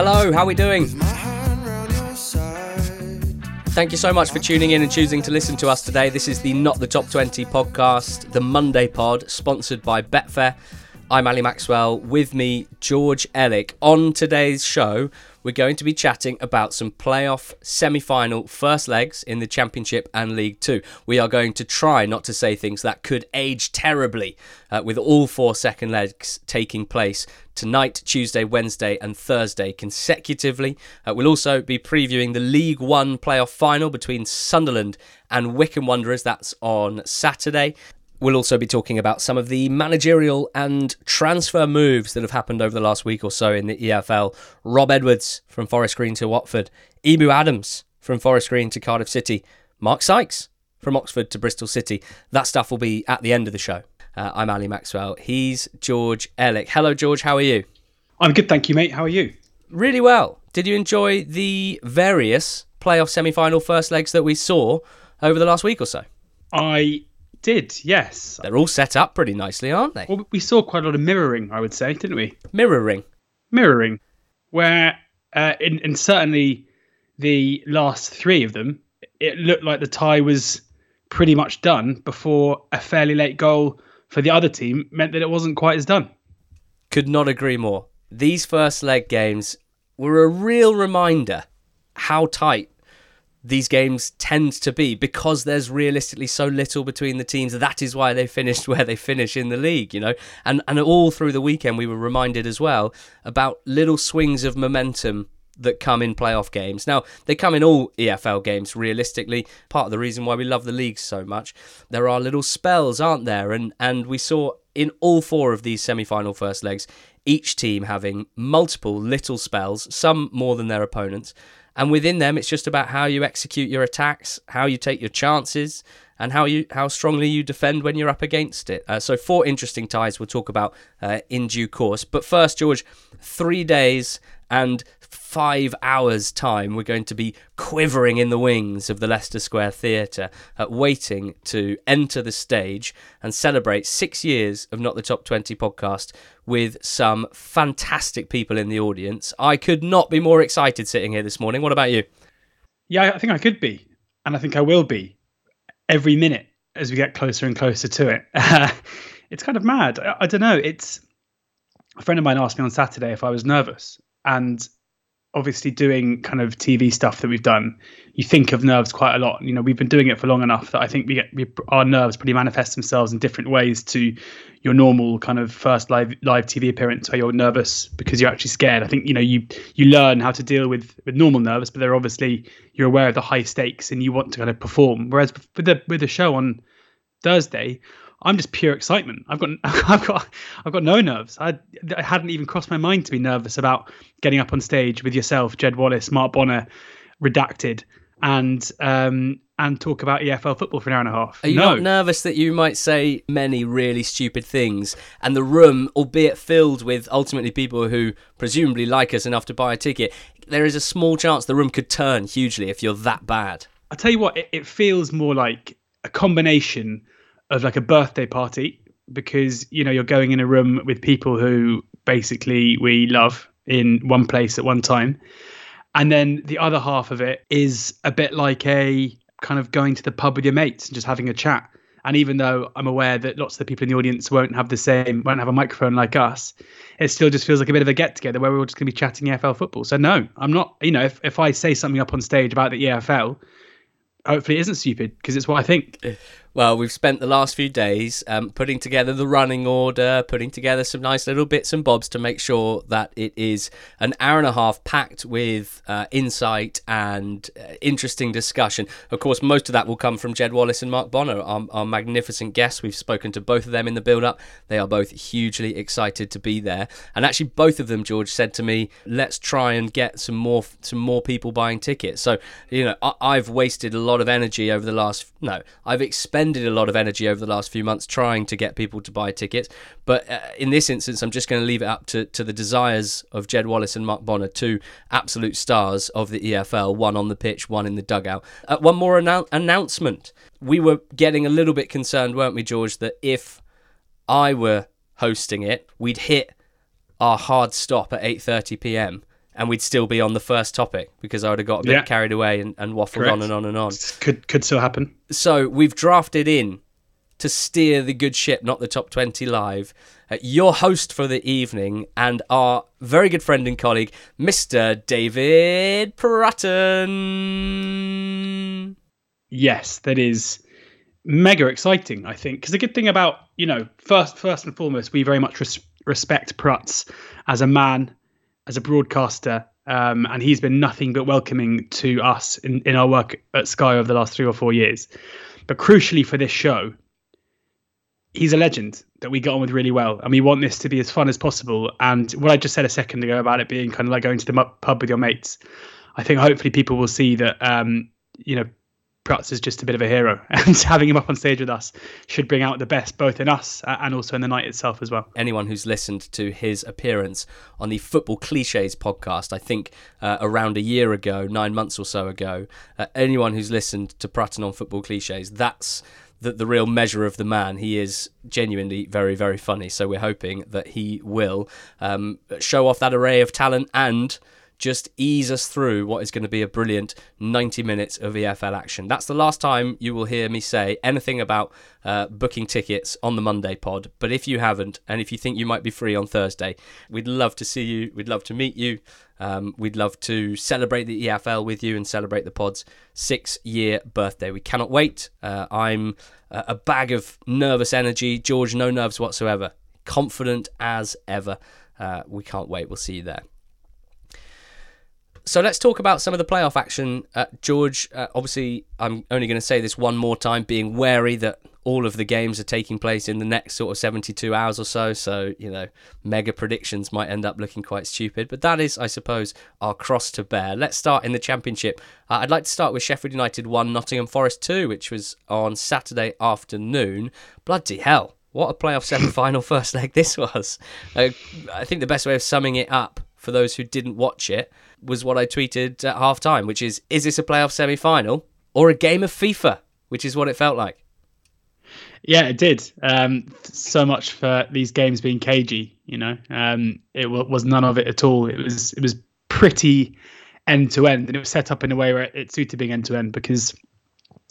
Hello, how are we doing? Thank you so much for tuning in and choosing to listen to us today. This is the Not the Top 20 podcast, the Monday pod, sponsored by Betfair. I'm Ali Maxwell. With me, George Elek. On today's show, we're going to be chatting about some playoff semi final first legs in the Championship and League Two. We are going to try not to say things that could age terribly, uh, with all four second legs taking place tonight, Tuesday, Wednesday, and Thursday consecutively. Uh, we'll also be previewing the League One playoff final between Sunderland and Wycombe Wanderers. That's on Saturday. We'll also be talking about some of the managerial and transfer moves that have happened over the last week or so in the EFL. Rob Edwards from Forest Green to Watford, Ebou Adams from Forest Green to Cardiff City, Mark Sykes from Oxford to Bristol City. That stuff will be at the end of the show. Uh, I'm Ali Maxwell. He's George Elek. Hello, George. How are you? I'm good, thank you, mate. How are you? Really well. Did you enjoy the various playoff semi final first legs that we saw over the last week or so? I did, yes. They're all set up pretty nicely, aren't they? Well, we saw quite a lot of mirroring, I would say, didn't we? Mirroring. Mirroring, where, uh, in, in certainly the last three of them, it looked like the tie was pretty much done before a fairly late goal for the other team meant that it wasn't quite as done. Could not agree more. These first leg games were a real reminder how tight these games tend to be because there's realistically so little between the teams. That is why they finished where they finish in the league, you know. And and all through the weekend we were reminded as well about little swings of momentum that come in playoff games. Now, they come in all EFL games realistically. Part of the reason why we love the league so much. There are little spells, aren't there? And and we saw in all four of these semi-final first legs each team having multiple little spells, some more than their opponents. And within them, it's just about how you execute your attacks, how you take your chances, and how you how strongly you defend when you're up against it. Uh, so four interesting ties we'll talk about uh, in due course. But first, George, three days and five hours' time, we're going to be quivering in the wings of the Leicester Square Theatre, uh, waiting to enter the stage and celebrate six years of Not the Top 20 podcast with some fantastic people in the audience. I could not be more excited sitting here this morning. What about you? Yeah, I think I could be, and I think I will be every minute as we get closer and closer to it. it's kind of mad. I, I don't know. It's a friend of mine asked me on Saturday if I was nervous, and obviously doing kind of TV stuff that we've done, you think of nerves quite a lot. You know, we've been doing it for long enough that I think we get we, our nerves pretty manifest themselves in different ways to your normal kind of first live live TV appearance where you're nervous because you're actually scared. I think you know you you learn how to deal with with normal nerves, but they're obviously you're aware of the high stakes and you want to kind of perform. Whereas with the with the show on Thursday, I'm just pure excitement. I've got I've got I've got no nerves. I, I hadn't even crossed my mind to be nervous about getting up on stage with yourself, Jed Wallace, Mark Bonner, redacted, and um and talk about EFL football for an hour and a half. Are you no. not nervous that you might say many really stupid things and the room, albeit filled with ultimately people who presumably like us enough to buy a ticket, there is a small chance the room could turn hugely if you're that bad? I tell you what, it, it feels more like a combination of like a birthday party because you know you're going in a room with people who basically we love in one place at one time. And then the other half of it is a bit like a kind of going to the pub with your mates and just having a chat. And even though i'm aware that lots of the people in the audience won't have the same won't have a microphone like us it still just feels like a bit of a get together where we're all just going to be chatting efl football. So no i'm not you know if, if i say something up on stage about the efl hopefully it isn't stupid because it's what i think Well, we've spent the last few days um, putting together the running order, putting together some nice little bits and bobs to make sure that it is an hour and a half packed with uh, insight and uh, interesting discussion. Of course, most of that will come from Jed Wallace and Mark Bonner, our, our magnificent guests. We've spoken to both of them in the build up. They are both hugely excited to be there. And actually, both of them, George, said to me, let's try and get some more some more people buying tickets. So, you know, I, I've wasted a lot of energy over the last, no, I've expended expended a lot of energy over the last few months trying to get people to buy tickets. But uh, in this instance, I'm just going to leave it up to, to the desires of Jed Wallace and Mark Bonner, two absolute stars of the EFL, one on the pitch, one in the dugout. Uh, one more annou- announcement. We were getting a little bit concerned, weren't we, George, that if I were hosting it, we'd hit our hard stop at 8:30 p.m and we'd still be on the first topic because I would have got a bit Yeah. carried away and, and waffled Correct. on and on and on. Could could still happen. So we've drafted in to steer the good ship, not the top 20 live. Uh, your host for the evening and our very good friend and colleague, Mr. David Prutton. Yes, that is mega exciting. I think because the good thing about you know first first and foremost, we very much res- respect Prutz as a man, as a broadcaster, um, and he's been nothing but welcoming to us in, in our work at Sky over the last three or four years. But crucially for this show, he's a legend that we get on with really well, and we want this to be as fun as possible. And what I just said a second ago about it being kind of like going to the pub with your mates, I think hopefully people will see that um, you know Prutz is just a bit of a hero, and having him up on stage with us should bring out the best both in us uh, and also in the night itself as well. anyone who's listened to his appearance on the Football Cliches podcast, I think uh, around a year ago, nine months or so ago, uh, anyone who's listened to Prutton on Football Cliches, that's the, the real measure of the man. He is genuinely very, very funny. So we're hoping that he will um, show off that array of talent and just ease us through what is going to be a brilliant 90 minutes of EFL action. That's the last time you will hear me say anything about uh, booking tickets on the Monday pod. But if you haven't, and if you think you might be free on Thursday, we'd love to see you. We'd love to meet you. Um, we'd love to celebrate the EFL with you and celebrate the pod's six year birthday. We cannot wait. Uh, I'm a bag of nervous energy. George, no nerves whatsoever. Confident as ever. Uh, we can't wait. We'll see you there. So let's talk about some of the playoff action. Uh, George, uh, obviously, I'm only going to say this one more time, being wary that all of the games are taking place in the next sort of 72 hours or so. So, you know, mega predictions might end up looking quite stupid. But that is, I suppose, our cross to bear. Let's start in the Championship. Uh, I'd like to start with Sheffield United 1, Nottingham Forest 2, which was on Saturday afternoon. Bloody hell. What a playoff semi final first leg this was. Uh, I think the best way of summing it up for those who didn't watch it was what I tweeted at half time, which is is this a playoff semi final or a game of FIFA? Which is what it felt like. Yeah, it did. Um, so much for these games being cagey. You know, um, it w- was none of it at all. It was it was pretty end to end, and it was set up in a way where it suited being end to end because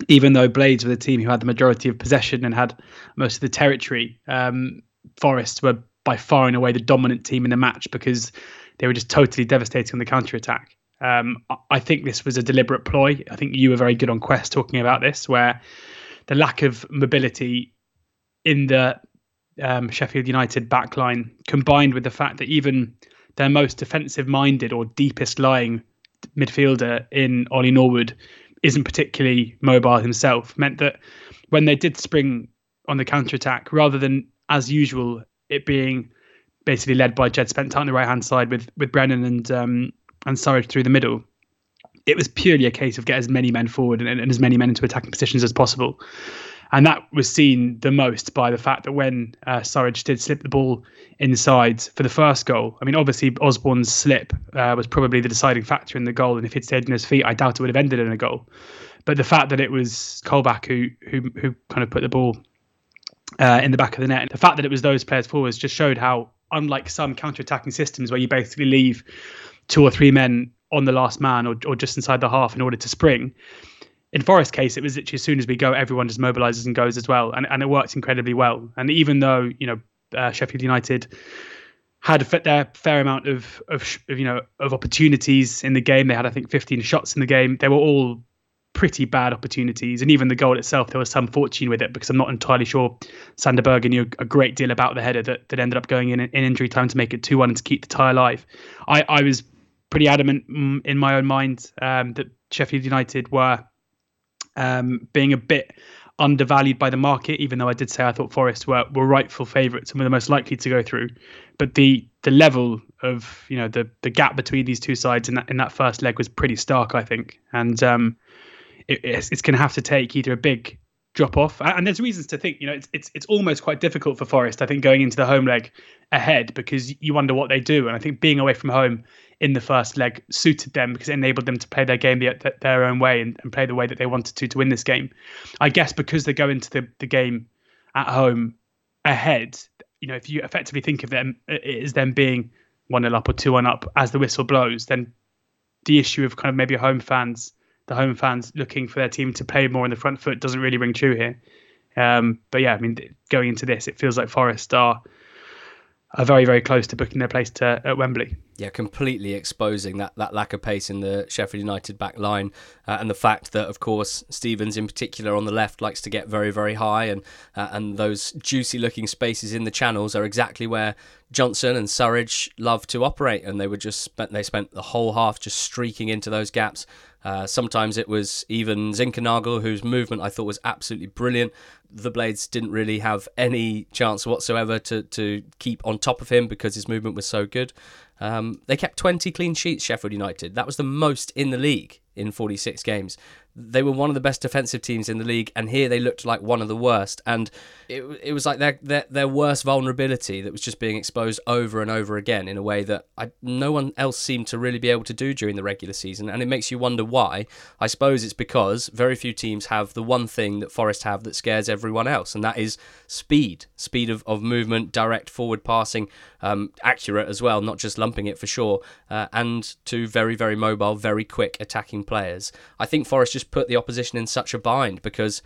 even though Blades were the team who had the majority of possession and had most of the territory, um, Forest were by far and away the dominant team in the match because they were just totally devastating on the counter attack. Um, I- think this was a deliberate ploy. I think you were very good on Quest talking about this, where the lack of mobility in the um, Sheffield United backline, combined with the fact that even their most defensive minded or deepest lying midfielder in Ollie Norwood isn't particularly mobile himself, meant that when they did spring on the counter attack, rather than as usual it being basically led by Jed Spence on the right hand side with with Brennan and um, and Surridge through the middle, it was purely a case of get as many men forward and, and as many men into attacking positions as possible. And that was seen the most by the fact that when uh, Surridge did slip the ball inside for the first goal, I mean, obviously Osborn's slip uh, was probably the deciding factor in the goal. And if he'd stayed on his feet, I doubt it would have ended in a goal. But the fact that it was Colback who who who kind of put the ball uh, in the back of the net, the fact that it was those players forwards just showed how, unlike some counter-attacking systems where you basically leave two or three men on the last man or, or just inside the half in order to spring. In Forest's case, it was literally as soon as we go, everyone just mobilises and goes as well, and and it worked incredibly well. And even though you know uh, Sheffield United had their fair amount of, of of you know of opportunities in the game, they had I think 15 shots in the game. They were all pretty bad opportunities, and even the goal itself, there was some fortune with it because I'm not entirely sure Sander Berge knew a great deal about the header that, that ended up going in in injury time to make it 2 1 and to keep the tie alive. I, I was pretty adamant mm, in my own mind um, that Sheffield United were um, being a bit undervalued by the market, even though I did say I thought Forest were, were rightful favourites and were the most likely to go through. But the the level of you know the the gap between these two sides in that in that first leg was pretty stark, I think, and um, it, it's, it's going to have to take either a big drop off, and there's reasons to think you know it's it's it's almost quite difficult for Forest, I think, going into the home leg ahead because you wonder what they do, and I think being away from home in the first leg suited them because it enabled them to play their game the, their own way and, and play the way that they wanted to to win this game. I guess because they go into the, the game at home ahead, you know, if you effectively think of them as them being one 0 up or two one up as the whistle blows, then the issue of kind of maybe home fans, the home fans looking for their team to play more in the front foot doesn't really ring true here. Um, but yeah, I mean, going into this, it feels like Forest are are very very close to booking their place to at Wembley. Yeah, completely exposing that, that lack of pace in the Sheffield United back line, uh, and the fact that, of course, Stevens in particular on the left likes to get very very high, and uh, and those juicy looking spaces in the channels are exactly where Johnson and Surridge love to operate, and they were just spent they spent the whole half just streaking into those gaps. Uh, sometimes it was even Zinckernagel, whose movement I thought was absolutely brilliant. The Blades didn't really have any chance whatsoever to, to keep on top of him because his movement was so good. Um, they kept 20 clean sheets, Sheffield United. That was the most in the league in 46 games. They were one of the best defensive teams in the league, and here they looked like one of the worst. And it, it was like their, their their worst vulnerability that was just being exposed over and over again in a way that I, no one else seemed to really be able to do during the regular season. And it makes you wonder why. I suppose it's because very few teams have the one thing that Forest have that scares everyone else, and that is speed, speed of, of movement, direct forward passing, um, accurate as well, not just lumping it for sure, uh, and two very very mobile, very quick attacking players. I think Forest just put the opposition in such a bind because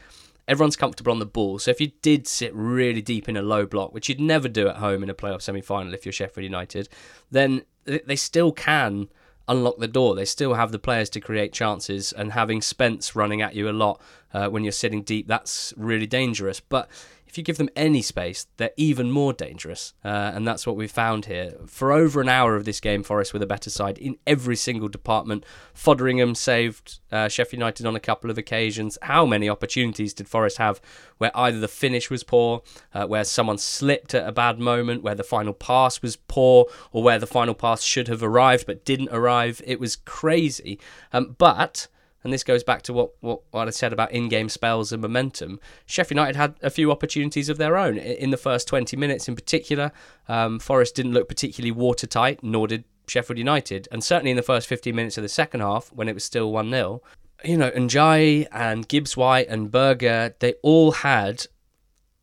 everyone's comfortable on the ball. So if you did sit really deep in a low block, which you'd never do at home in a playoff semi final if you're Sheffield United, then they still can unlock the door. They still have the players to create chances, and having Spence running at you a lot uh, when you're sitting deep, that's really dangerous. But if you give them any space, they're even more dangerous. Uh, and that's what we found here. For over an hour of this game, Forest with a better side in every single department. Foderingham saved uh, Sheffield United on a couple of occasions. How many opportunities did Forest have where either the finish was poor, uh, where someone slipped at a bad moment, where the final pass was poor, or where the final pass should have arrived but didn't arrive? It was crazy. Um, but and this goes back to what, what, what I said about in game spells and momentum. Sheffield United had a few opportunities of their own. In the first 20 minutes in particular, um, Forest didn't look particularly watertight, nor did Sheffield United. And certainly in the first 15 minutes of the second half, when it was still 1 0, you know, Ndiaye and Gibbs White and Berge, they all had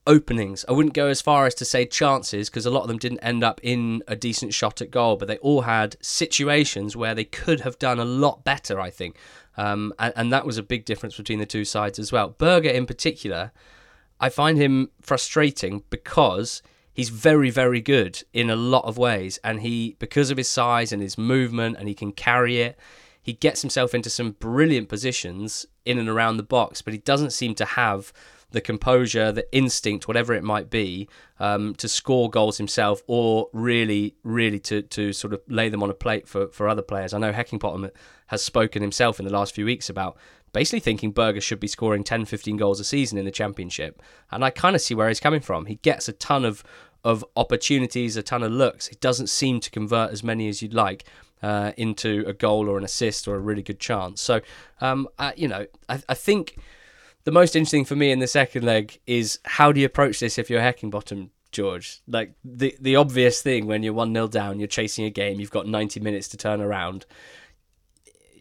openings. I wouldn't go as far as to say chances because a lot of them didn't end up in a decent shot at goal, but they all had situations where they could have done a lot better, I think. Um, and, and that was a big difference between the two sides as well. Berge, in particular, I find him frustrating because he's very, very good in a lot of ways. And he, because of his size and his movement, and he can carry it, he gets himself into some brilliant positions in and around the box, but he doesn't seem to have the composure, the instinct, whatever it might be, um, to score goals himself or really, really to, to sort of lay them on a plate for, for other players. I know Heckingbottom has spoken himself in the last few weeks about basically thinking Berge should be scoring 10, 15 goals a season in the championship. And I kind of see where he's coming from. He gets a ton of, of opportunities, a ton of looks. He doesn't seem to convert as many as you'd like. Uh, into a goal or an assist or a really good chance. So, um, you know, I, I think the most interesting for me in the second leg is how do you approach this if you're Heckingbottom, George? Like the the obvious thing when you're one 0 down, you're chasing a game, you've got 90 minutes to turn around.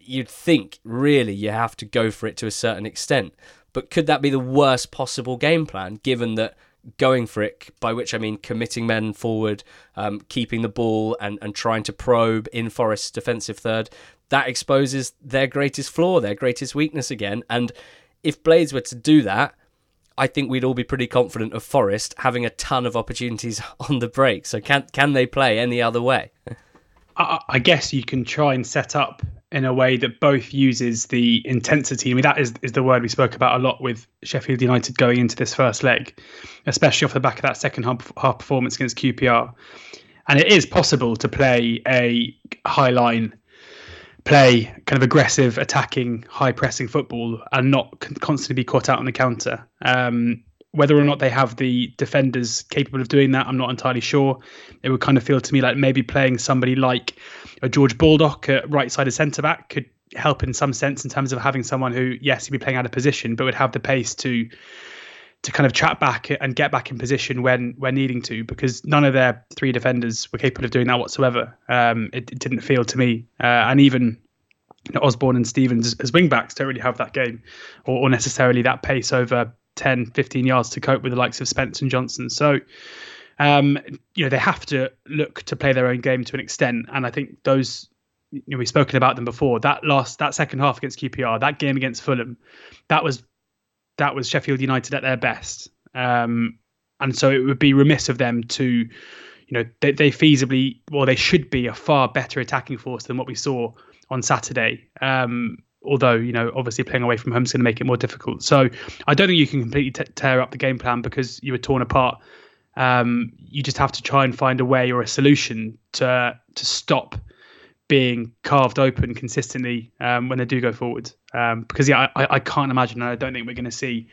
You'd think really you have to go for it to a certain extent, but could that be the worst possible game plan given that? Going for it, by which I mean committing men forward, um, keeping the ball, and, and trying to probe in Forest's defensive third, that exposes their greatest flaw, their greatest weakness again. And if Blades were to do that, I think we'd all be pretty confident of Forest having a ton of opportunities on the break. So can can they play any other way? I, guess you can try and set up in a way that both uses the intensity. I mean, that is, is the word we spoke about a lot with Sheffield United going into this first leg, especially off the back of that second half, half performance against QPR. And it is possible to play a high line play kind of aggressive, attacking, high pressing football and not constantly be caught out on the counter. Um, whether or not they have the defenders capable of doing that, I'm not entirely sure. It would kind of feel to me like maybe playing somebody like a George Baldock at right side of centre back could help in some sense in terms of having someone who, yes, he'd be playing out of position, but would have the pace to to kind of trap back and get back in position when when needing to, because none of their three defenders were capable of doing that whatsoever. Um, it, it, didn't feel to me, uh, and even you know, Osborn and Stevens as wingbacks don't really have that game or, or, necessarily that pace over 10, 15 yards to cope with the likes of Spence and Johnson. So um, you know, they have to look to play their own game to an extent, and I think those. You know, we've spoken about them before. That last, that second half against QPR, that game against Fulham, that was that was Sheffield United at their best. Um, and so it would be remiss of them to, you know, they, they feasibly, well, they should be a far better attacking force than what we saw on Saturday. Um, although you know obviously playing away from home is going to make it more difficult so i don't think you can completely t- tear up the game plan because you were torn apart um, you just have to try and find a way or a solution to to stop being carved open consistently um, when they do go forward. Um, because yeah I, I can't imagine and i don't think we're going to see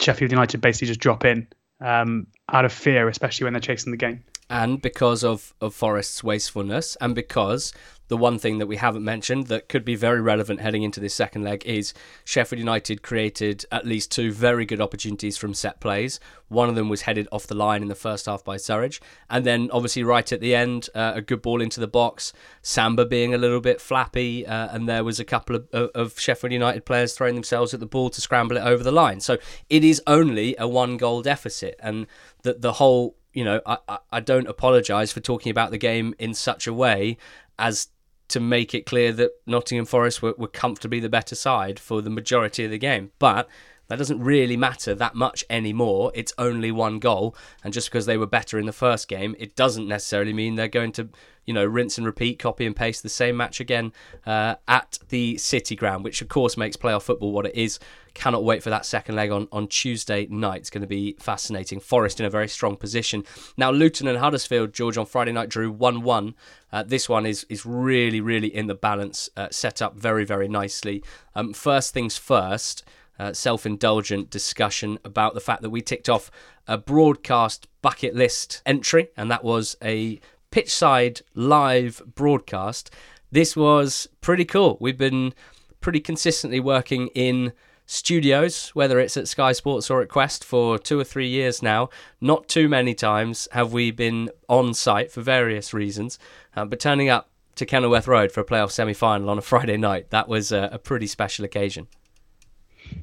sheffield united basically just drop in um, out of fear especially when they're chasing the game. And because of, of Forest's wastefulness, and because the one thing that we haven't mentioned that could be very relevant heading into this second leg is Sheffield United created at least two very good opportunities from set plays. One of them was headed off the line in the first half by Surridge, and then obviously right at the end, uh, a good ball into the box. Samba being a little bit flappy, uh, and there was a couple of, of Sheffield United players throwing themselves at the ball to scramble it over the line. So it is only a one goal deficit, and the the whole you know, I, I don't apologise for talking about the game in such a way as to make it clear that Nottingham Forest were, were comfortably the better side for the majority of the game. But that doesn't really matter that much anymore. It's only one goal, and just because they were better in the first game, it doesn't necessarily mean they're going to, you know, rinse and repeat, copy and paste the same match again uh, at the City Ground, which of course makes playoff football what it is. Cannot wait for that second leg on, on Tuesday night. It's going to be fascinating. Forest in a very strong position. Now, Luton and Huddersfield, George, on Friday night drew 1 1. Uh, this one is, is really, really in the balance, uh, set up very, very nicely. Um, first things first uh, self indulgent discussion about the fact that we ticked off a broadcast bucket list entry, and that was a pitchside live broadcast. This was pretty cool. We've been pretty consistently working in studios, whether it's at Sky Sports or at Quest, for two or three years now. Not too many times have we been on site for various reasons, uh, but turning up to Kenilworth Road for a playoff semi final on a Friday night, that was a, a pretty special occasion.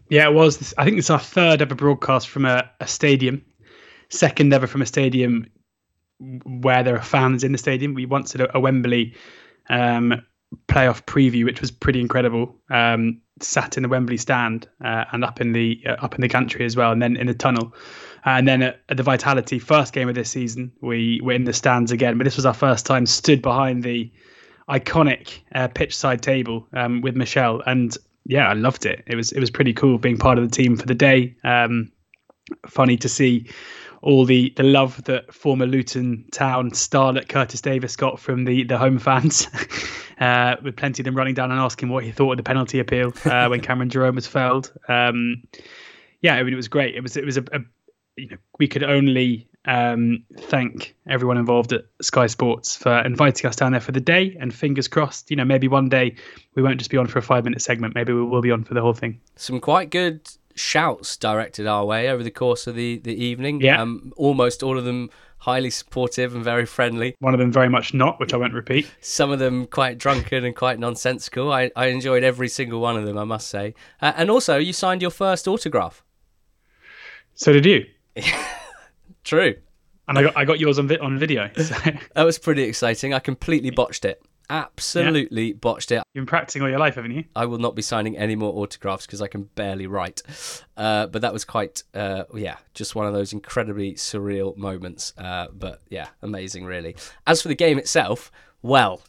Yeah, it was. I think it's our third ever broadcast from a, a stadium, second ever from a stadium where there are fans in the stadium. We once did a, a Wembley um, playoff preview, which was pretty incredible. Um, sat in the Wembley stand uh, and up in the uh, up in the country as well, and then in the tunnel. And then at, at, the Vitality first game of this season, we were in the stands again. But this was our first time stood behind the iconic uh, pitch side table um, with Michelle, and yeah, I loved it. It was it was pretty cool being part of the team for the day. Um, funny to see all the the love that former Luton Town starlet Curtis Davies got from the the home fans, uh, with plenty of them running down and asking what he thought of the penalty appeal uh, when Cameron Jerome was fouled. Um, yeah, I mean it was great. It was it was a, a you know we could only um, thank everyone involved at Sky Sports for inviting us down there for the day. And fingers crossed, you know, maybe one day we won't just be on for a five minute segment. Maybe we will be on for the whole thing. Some quite good shouts directed our way over the course of the, the evening. Yeah. Um, almost all of them highly supportive and very friendly. One of them very much not, which I won't repeat. Some of them quite drunken and quite nonsensical. I, I enjoyed every single one of them, I must say. Uh, and also, you signed your first autograph. So did you. True. And I got I got yours on vi- on video. So. that was pretty exciting. I completely botched it. Absolutely yeah. botched it. You've been practicing all your life, haven't you? I will not be signing any more autographs because I can barely write. Uh, but that was quite, uh, yeah, just one of those incredibly surreal moments. Uh, but yeah, amazing, really. As for the game itself, well,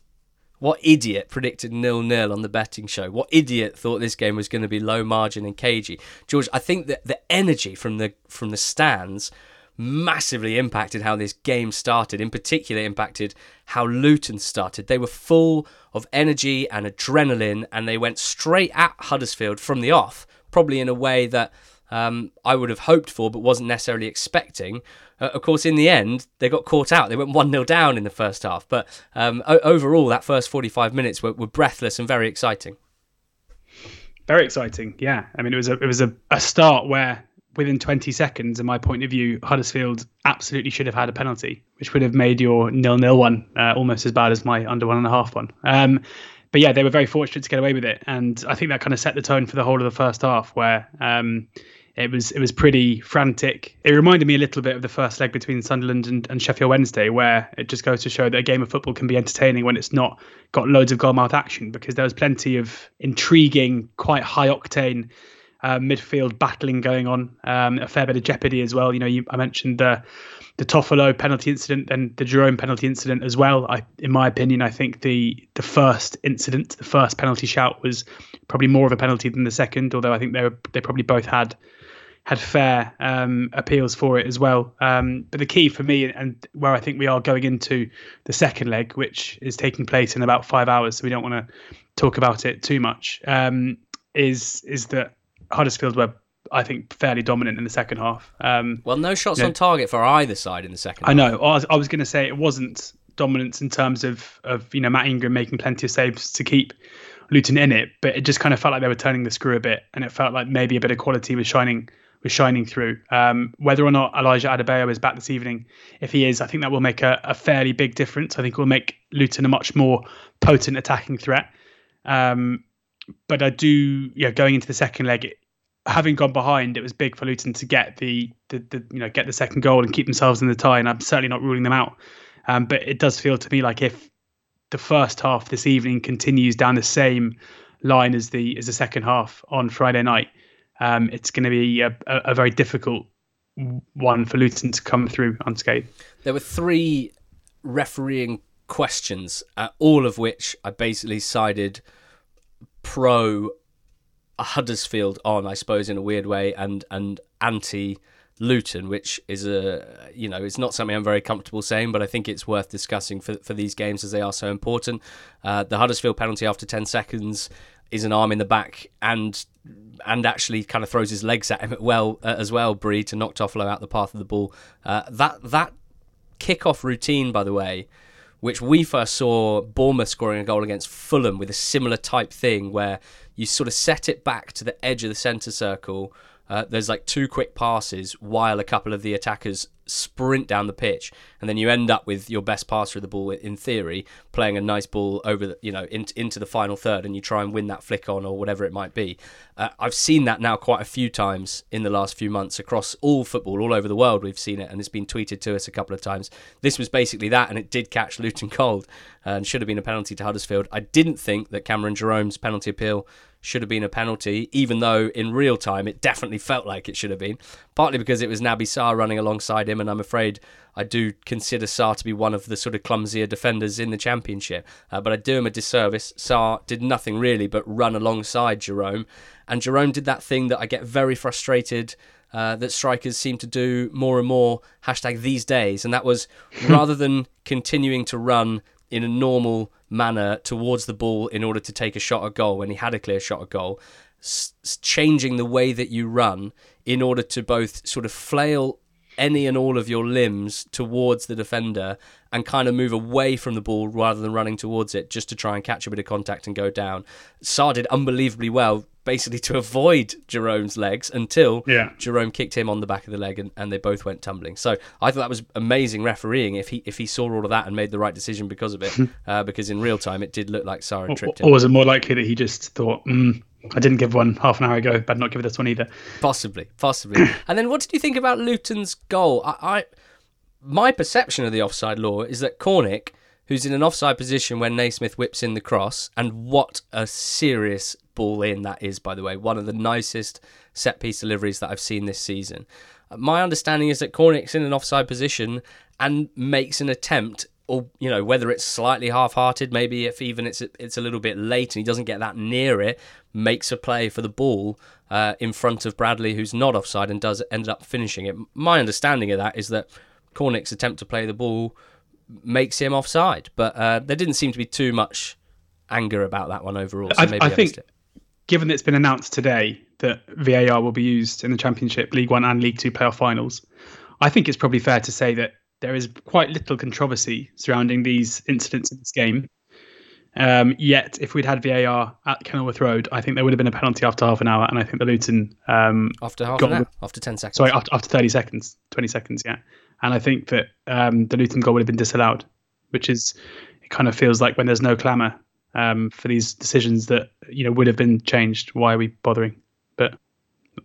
what idiot predicted nil nil on the betting show? What idiot thought this game was going to be low margin and cagey? George, I think that the energy from the from the stands massively impacted how this game started. In particular, impacted how Luton started. They were full of energy and adrenaline, and they went straight at Huddersfield from the off, probably in a way that um, I would have hoped for, but wasn't necessarily expecting. Uh, of course, in the end, they got caught out. They went 1 0 down in the first half. But um, o- overall, that first 45 minutes were, were breathless and very exciting. Very exciting, yeah. I mean, it was a it was a, a start where within 20 seconds, in my point of view, Huddersfield absolutely should have had a penalty, which would have made your nil-nil one uh, almost as bad as my under one and a half one. Um, but yeah, they were very fortunate to get away with it, and I think that kind of set the tone for the whole of the first half, where um, it was it was pretty frantic. It reminded me a little bit of the first leg between Sunderland and, and Sheffield Wednesday, where it just goes to show that a game of football can be entertaining when it's not got loads of goalmouth action, because there was plenty of intriguing, quite high octane uh, midfield battling going on, um, a fair bit of jeopardy as well. You know, you, I mentioned the the Toffolo penalty incident and the Jerome penalty incident as well. I, in my opinion, I think the the first incident, the first penalty shout, was probably more of a penalty than the second. Although I think they were, they probably both had had fair um, appeals for it as well. Um, but the key for me, and where I think we are going into the second leg, which is taking place in about five hours, so we don't want to talk about it too much, um, is is that Huddersfield were I think fairly dominant in the second half. Um, well, no shots on target for either side in the second. I know. I was, I was going to say it wasn't dominance in terms of of you know Matt Ingram making plenty of saves to keep Luton in it, but it just kind of felt like they were turning the screw a bit, and it felt like maybe a bit of quality was shining was shining through. Um, whether or not Elijah Adebayo is back this evening, if he is, I think that will make a, a fairly big difference. I think it will make Luton a much more potent attacking threat. Um, but I do, yeah, going into the second leg, it, having gone behind, it was big for Luton to get the, the, the you know get the second goal and keep themselves in the tie. And I'm certainly not ruling them out. Um, but it does feel to me like if the first half this evening continues down the same line as the as the second half on Friday night, um, it's going to be a, a, a, very difficult one for Luton to come through unscathed. There were three refereeing questions, uh, all of which I basically sided pro Huddersfield on, I suppose, in a weird way, and and anti Luton, which is a you know it's not something I'm very comfortable saying, but I think it's worth discussing for for these games as they are so important. Uh, the Huddersfield penalty after 10 seconds is an arm in the back and and actually kind of throws his legs at him well uh, as well. Bree to knock Toffolo out the path of the ball. Uh, that that kickoff routine, by the way, which we first saw Bournemouth scoring a goal against Fulham with a similar type thing where you sort of set it back to the edge of the centre circle. Uh, there's like two quick passes while a couple of the attackers sprint down the pitch, and then you end up with your best passer of the ball, in theory, playing a nice ball over, the, you know, in, into the final third, and you try and win that flick on or whatever it might be. Uh, I've seen that now quite a few times in the last few months across all football, all over the world. We've seen it, and it's been tweeted to us a couple of times. This was basically that, and it did catch Luton cold, and should have been a penalty to Huddersfield. I didn't think that Cameron Jerome's penalty appeal should have been a penalty, even though in real time it definitely felt like it should have been. Partly because it was Naby Sarr running alongside him, and I'm afraid I do consider Sarr to be one of the sort of clumsier defenders in the championship. Uh, but I do him a disservice. Sarr did nothing really but run alongside Jerome, and Jerome did that thing that I get very frustrated. Uh, that strikers seem to do more and more hashtag these days and that was rather than continuing to run in a normal manner towards the ball in order to take a shot at goal when he had a clear shot at goal, s- changing the way that you run in order to both sort of flail any and all of your limbs towards the defender and kind of move away from the ball rather than running towards it just to try and catch a bit of contact and go down. Sarr did unbelievably well basically to avoid Jerome's legs until yeah. Jerome kicked him on the back of the leg and, and they both went tumbling. So I thought that was amazing refereeing if he if he saw all of that and made the right decision because of it. uh, because in real time it did look like Sarr tripped him. Or was it more likely that he just thought, mm, I didn't give one half an hour ago, but not give this one either. Possibly, possibly. and then what did you think about Luton's goal? I, I my perception of the offside law is that Cornick who's in an offside position when Naismith whips in the cross. And what a serious ball in that is, by the way. One of the nicest set piece deliveries that I've seen this season. My understanding is that Cornick's in an offside position and makes an attempt, or you know, whether it's slightly half-hearted, maybe if even it's it's a little bit late and he doesn't get that near it, makes a play for the ball uh, in front of Bradley, who's not offside and does end up finishing it. My understanding of that is that Cornick's attempt to play the ball makes him offside. But uh, there didn't seem to be too much anger about that one overall. So I, I think, given that it's been announced today that VAR will be used in the Championship, League One, and League Two playoff finals, I think it's probably fair to say that there is quite little controversy surrounding these incidents in this game. Um, yet, if we'd had VAR at Kenilworth Road, I think there would have been a penalty after half an hour, and I think the Luton um, after half an hour, after ten seconds. Sorry, after, after thirty seconds, twenty seconds, yeah and I think that um, the Luton goal would have been disallowed, which is it kind of feels like when there's no clamour um, for these decisions that you know would have been changed. Why are we bothering? But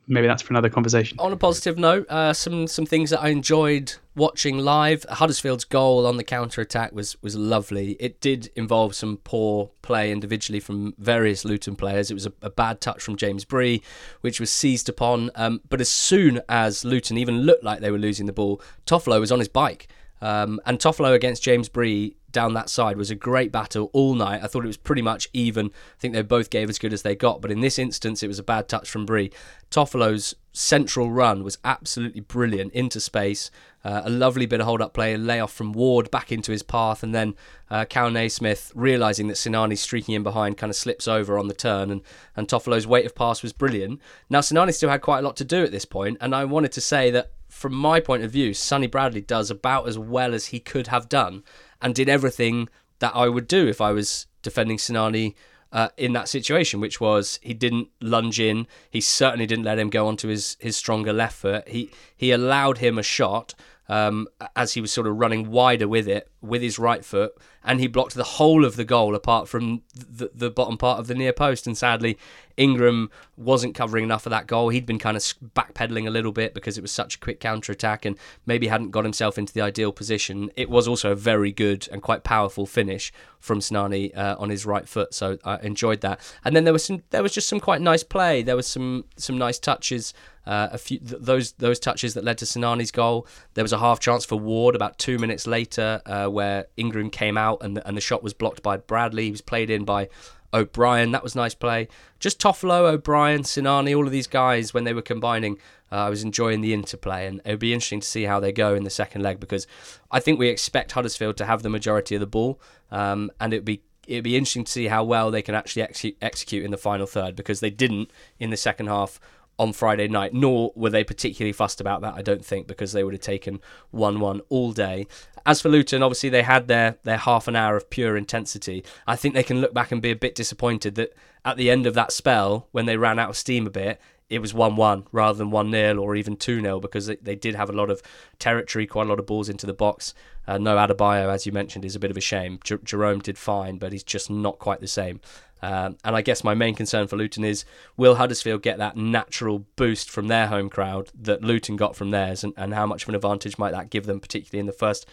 maybe that's for another conversation. On a positive note, uh, some some things that I enjoyed watching live. Huddersfield's goal on the counter attack was was lovely. It did involve some poor play individually from various Luton players. It was a, a bad touch from James Bree, which was seized upon. Um, but as soon as Luton even looked like they were losing the ball, Toffolo was on his bike. Um, and Toffolo against James Bree down that side was a great battle all night. I thought it was pretty much even. I think they both gave as good as they got, but in this instance, it was a bad touch from Bree. Toffolo's central run was absolutely brilliant into space. Uh, a lovely bit of hold up play, a layoff from Ward back into his path, and then uh, Cal Naismith realizing that Sinani's streaking in behind kind of slips over on the turn, and, and Toffolo's weight of pass was brilliant. Now, Sinani still had quite a lot to do at this point, and I wanted to say that from my point of view, Sonny Bradley does about as well as he could have done and did everything that I would do if I was defending Sinani uh, in that situation, which was he didn't lunge in. He certainly didn't let him go onto his, his stronger left foot. He he allowed him a shot um, as he was sort of running wider with it with his right foot, and he blocked the whole of the goal apart from the, the bottom part of the near post. And sadly, Ingram wasn't covering enough of that goal. He'd been kind of backpedaling a little bit because it was such a quick counter attack and maybe hadn't got himself into the ideal position. It was also a very good and quite powerful finish from Sinani uh, on his right foot, so I enjoyed that. And then there was some, there was just some quite nice play. There was some some nice touches. Uh, a few th- those those touches that led to Sinani's goal. There was a half chance for Ward about two minutes later, uh, where Ingram came out and the, and the shot was blocked by Bradley. He was played in by O'Brien. That was nice play. Just Toffolo, O'Brien, Sinani, all of these guys when they were combining. Uh, I was enjoying the interplay, and it would be interesting to see how they go in the second leg because I think we expect Huddersfield to have the majority of the ball, um, and it'd be it'd be interesting to see how well they can actually execute, execute in the final third because they didn't in the second half on Friday night, nor were they particularly fussed about that, I don't think, because they would have taken 1 1 all day. As for Luton, obviously they had their, their half an hour of pure intensity. I think they can look back and be a bit disappointed that at the end of that spell, when they ran out of steam a bit, it was 1 1 rather than 1 0 or even 2 0 because they, they, did have a lot of territory, quite a lot of balls into the box. Uh, no Adebayo, as you mentioned, is a bit of a shame. J- Jerome did fine, but he's just not quite the same. Um, and I guess my main concern for Luton is will Huddersfield get that natural boost from their home crowd that Luton got from theirs, and, and how much of an advantage might that give them, particularly in the first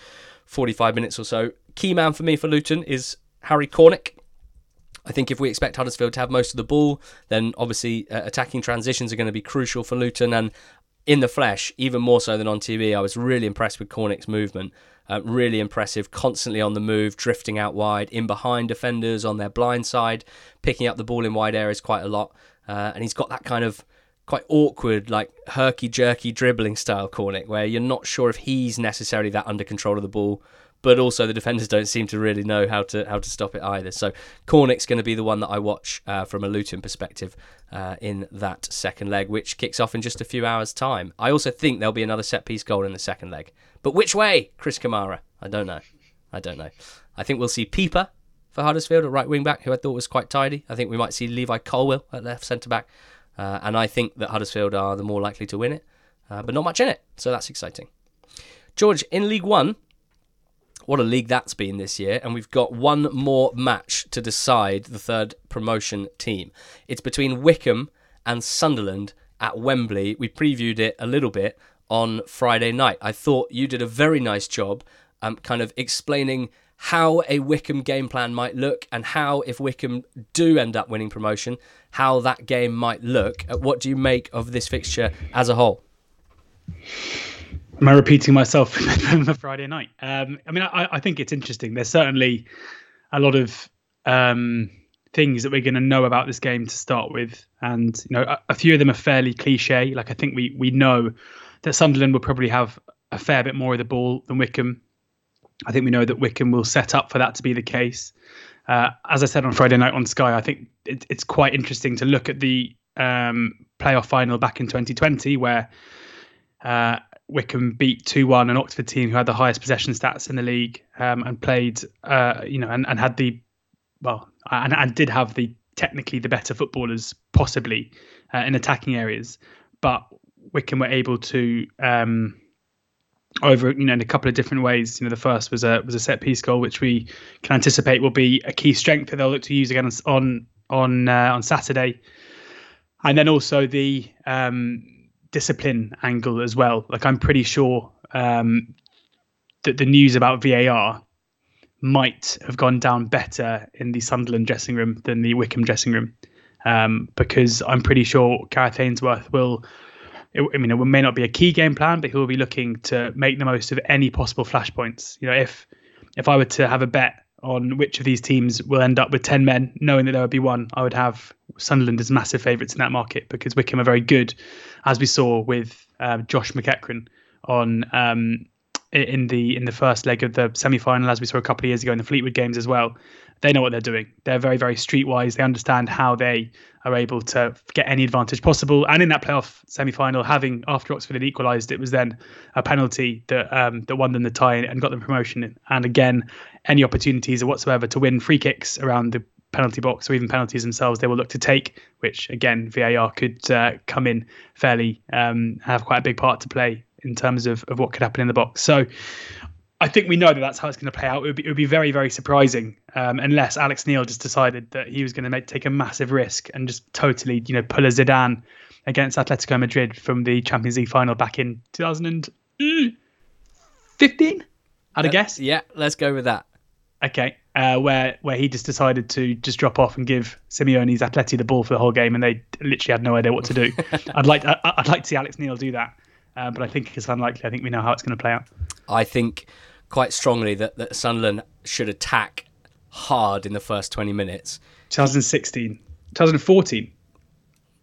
45 minutes or so? Key man for me for Luton is Harry Cornick. I think if we expect Huddersfield to have most of the ball, then obviously uh, attacking transitions are going to be crucial for Luton. And in the flesh, even more so than on TV, I was really impressed with Cornick's movement. Uh, really impressive, constantly on the move, drifting out wide, in behind defenders on their blind side, picking up the ball in wide areas quite a lot. Uh, and he's got that kind of quite awkward, like herky jerky dribbling style, Cornick, where you're not sure if he's necessarily that under control of the ball, but also the defenders don't seem to really know how to how to stop it either. So Cornick's going to be the one that I watch uh, from a Luton perspective uh, in that second leg, which kicks off in just a few hours' time. I also think there'll be another set piece goal in the second leg, but which way, Chris Kamara? I don't know. I don't know. I think we'll see Pipa for Huddersfield at right wing back, who I thought was quite tidy. I think we might see Levi Colwill at left centre back, uh, and I think that Huddersfield are the more likely to win it, uh, but not much in it, so that's exciting. George, in League One, what a league that's been this year. And we've got one more match to decide the third promotion team. It's between Wycombe and Sunderland at Wembley. We previewed it a little bit on Friday night. I thought you did a very nice job um, kind of explaining how a Wycombe game plan might look and how, if Wycombe do end up winning promotion, how that game might look. Uh, what do you make of this fixture as a whole? Am I repeating myself from the Friday night? Um, I mean, I, I, think it's interesting. There's certainly a lot of um, things that we're going to know about this game to start with, and you know, a, a, few of them are fairly cliche. Like I think we we know that Sunderland will probably have a fair bit more of the ball than Wycombe. I think we know that Wycombe will set up for that to be the case. Uh, as I said on Friday night on Sky, I think it, it's quite interesting to look at the um, playoff final back in 2020 where. Uh, Wycombe beat 2 1 an Oxford team who had the highest possession stats in the league um, and played, uh, you know, and, and had the, well, and, and did have the technically the better footballers possibly uh, in attacking areas. But Wycombe were able to, um, over you know in a couple of different ways. You know, the first was a was a set piece goal, which we can anticipate will be a key strength that they'll look to use again on on uh, on Saturday. and then also the um, discipline angle as well. Like I'm pretty sure um, that the news about VAR might have gone down better in the Sunderland dressing room than the Wycombe dressing room, um, because I'm pretty sure Gareth Ainsworth will. I mean, it may not be a key game plan, but he will be looking to make the most of any possible flashpoints. You know, if if I were to have a bet on which of these teams will end up with 10 men, knowing that there would be one, I would have Sunderland as massive favourites in that market because Wycombe are very good, as we saw with uh, Josh McEachran on um, in the in the first leg of the semi final, as we saw a couple of years ago in the Fleetwood games as well. They know what they're doing. They're very very streetwise. They understand how they are able to get any advantage possible. And in that playoff semi final, having after Oxford had equalised, it was then a penalty that um, that won them the tie and got them promotion. And again, any opportunities whatsoever to win free kicks around the penalty box or even penalties themselves they will look to take which again VAR could uh, come in fairly um, have quite a big part to play in terms of, of what could happen in the box. So I think we know that that's how it's going to play out. It would be, it would be very, very surprising um, unless Alex Neil just decided that he was going to make, take a massive risk and just totally, you know, pull a Zidane against Atletico Madrid from the Champions League final back in 2015. I'd uh, guess. Yeah, let's go with that. Okay, uh, where where he just decided to just drop off and give Simeone's Atleti the ball for the whole game, and they literally had no idea what to do. I'd like I, I'd like to see Alex Neil do that uh, but I think it's unlikely. I think we know how it's going to play out. I think quite strongly that, that Sunderland should attack hard in the first 20 minutes. 2016, 2014.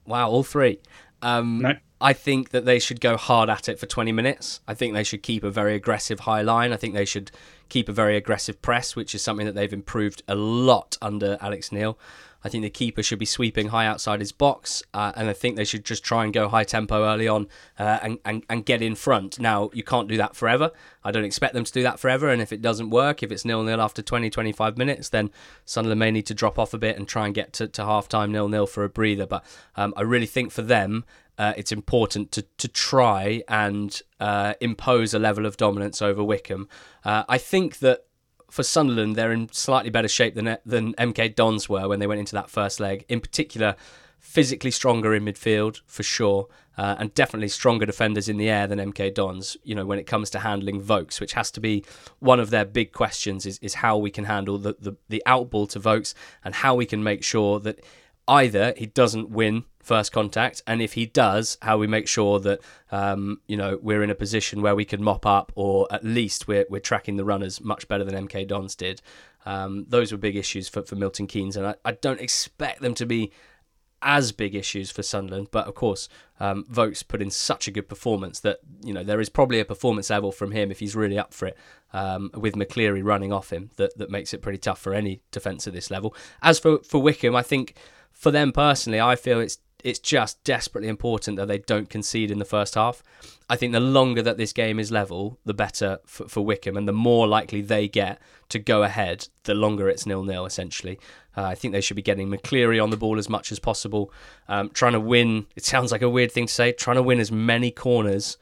Wow, all three. Um, no. I think that they should go hard at it for 20 minutes. I think they should keep a very aggressive high line. I think they should keep a very aggressive press, which is something that they've improved a lot under Alex Neil. I think the keeper should be sweeping high outside his box, uh, and I think they should just try and go high tempo early on uh, and, and, and get in front. Now, you can't do that forever. I don't expect them to do that forever, and if it doesn't work, if it's nil nil after 20 25 minutes, then Sunderland may need to drop off a bit and try and get to, to half time nil nil for a breather. But um, I really think for them, uh, it's important to to try and uh, impose a level of dominance over Wycombe. Uh, I think that for Sunderland, they're in slightly better shape than than MK Dons were when they went into that first leg. In particular, physically stronger in midfield for sure, uh, and definitely stronger defenders in the air than MK Dons. You know, when it comes to handling Vokes, which has to be one of their big questions, is is how we can handle the the, the outball to Vokes and how we can make sure that either he doesn't win first contact, and if he does, how we make sure that um, you know we're in a position where we can mop up, or at least we're we're tracking the runners much better than MK Dons did. Um, those were big issues for, for Milton Keynes, and I, I don't expect them to be as big issues for Sunderland, but of course, um, Vokes put in such a good performance that you know there is probably a performance level from him if he's really up for it. Um, with McCleary running off him, that that makes it pretty tough for any defence at this level. As for for Wycombe, I think for them personally, I feel it's it's just desperately important that they don't concede in the first half. I think the longer that this game is level, the better for, for Wycombe, and the more likely they get to go ahead, the longer it's nil nil. Essentially, uh, I think they should be getting McCleary on the ball as much as possible, um, trying to win. It sounds like a weird thing to say, trying to win as many corners,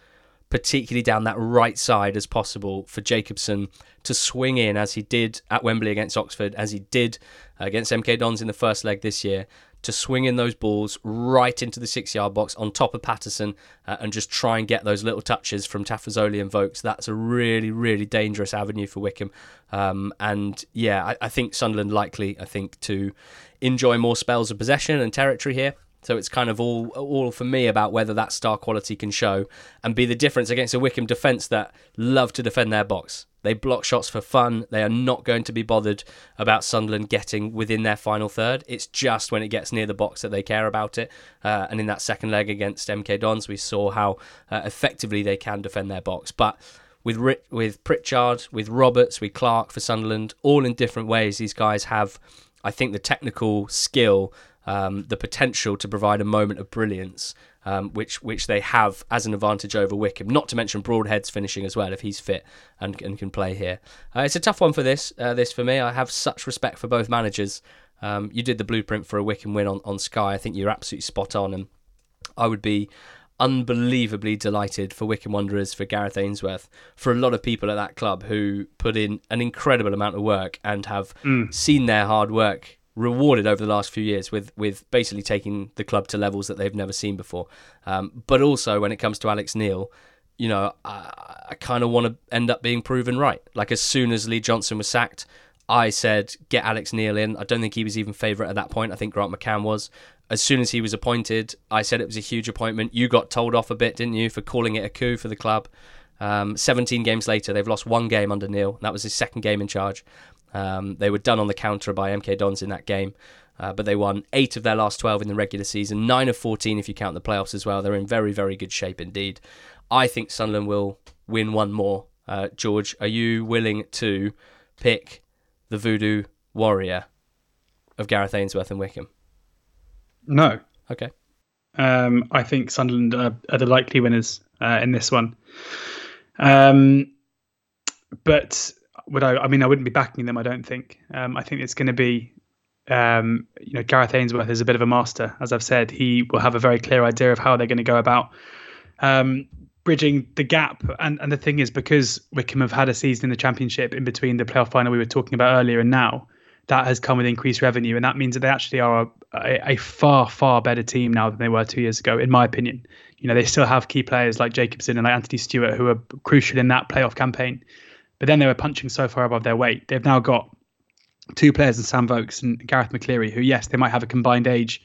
particularly down that right side as possible for Jacobson to swing in as he did at Wembley against Oxford, as he did against MK Dons in the first leg this year, to swing in those balls right into the six yard box on top of Patterson uh, and just try and get those little touches from Tafazolli and Vokes. That's a really, really dangerous avenue for Wycombe. Um, and yeah, I, I think Sunderland likely, I think, to enjoy more spells of possession and territory here. So it's kind of all all for me about whether that star quality can show and be the difference against a Wycombe defence that love to defend their box. They block shots for fun. They are not going to be bothered about Sunderland getting within their final third. It's just when it gets near the box that they care about it. Uh, and in that second leg against MK Dons, we saw how uh, effectively they can defend their box. But with with Pritchard, with Roberts, with Clarke for Sunderland, all in different ways, these guys have, I think, the technical skill um, the potential to provide a moment of brilliance, um, which which they have as an advantage over Wycombe. Not to mention Broadhead's finishing as well if he's fit and, and can play here. Uh, it's a tough one for this uh, this for me. I have such respect for both managers. Um, you did the blueprint for a Wycombe win on, on Sky. I think you're absolutely spot on, and I would be unbelievably delighted for Wycombe Wanderers, for Gareth Ainsworth, for a lot of people at that club who put in an incredible amount of work and have mm. seen their hard work rewarded over the last few years with with basically taking the club to levels that they've never seen before. Um, but also when it comes to Alex Neil, you know, I, I kind of want to end up being proven right. Like as soon as Lee Johnson was sacked, I said get Alex Neil in. I don't think he was even favourite at that point. I think Grant McCann was. As soon as he was appointed, I said it was a huge appointment. You got told off a bit, didn't you, for calling it a coup for the club? Um, 17 games later, they've lost one game under Neil. That was his second game in charge. Um, they were done on the counter by MK Dons in that game, uh, but they won eight of their last 12 in the regular season, nine of 14 if you count the playoffs as well. They're in very, very good shape indeed. I think Sunderland will win one more. Uh, George, are you willing to pick the voodoo warrior of Gareth Ainsworth and Wycombe? No. Okay. Um, I think Sunderland are, are the likely winners uh, in this one. Um, but would I? I mean, I wouldn't be backing them. I don't think. Um, I think it's going to be. Um, you know, Gareth Ainsworth is a bit of a master, as I've said. He will have a very clear idea of how they're going to go about um, bridging the gap. And and the thing is, because Wycombe have had a season in the Championship in between the playoff final we were talking about earlier and now, that has come with increased revenue, and that means that they actually are a, a, far far better team now than they were two years ago, in my opinion. You know, they still have key players like Jacobson and like Anthony Stewart who are crucial in that playoff campaign, but then they were punching so far above their weight. They've now got two players in Sam Vokes and Garath McCleary, who yes, they might have a combined age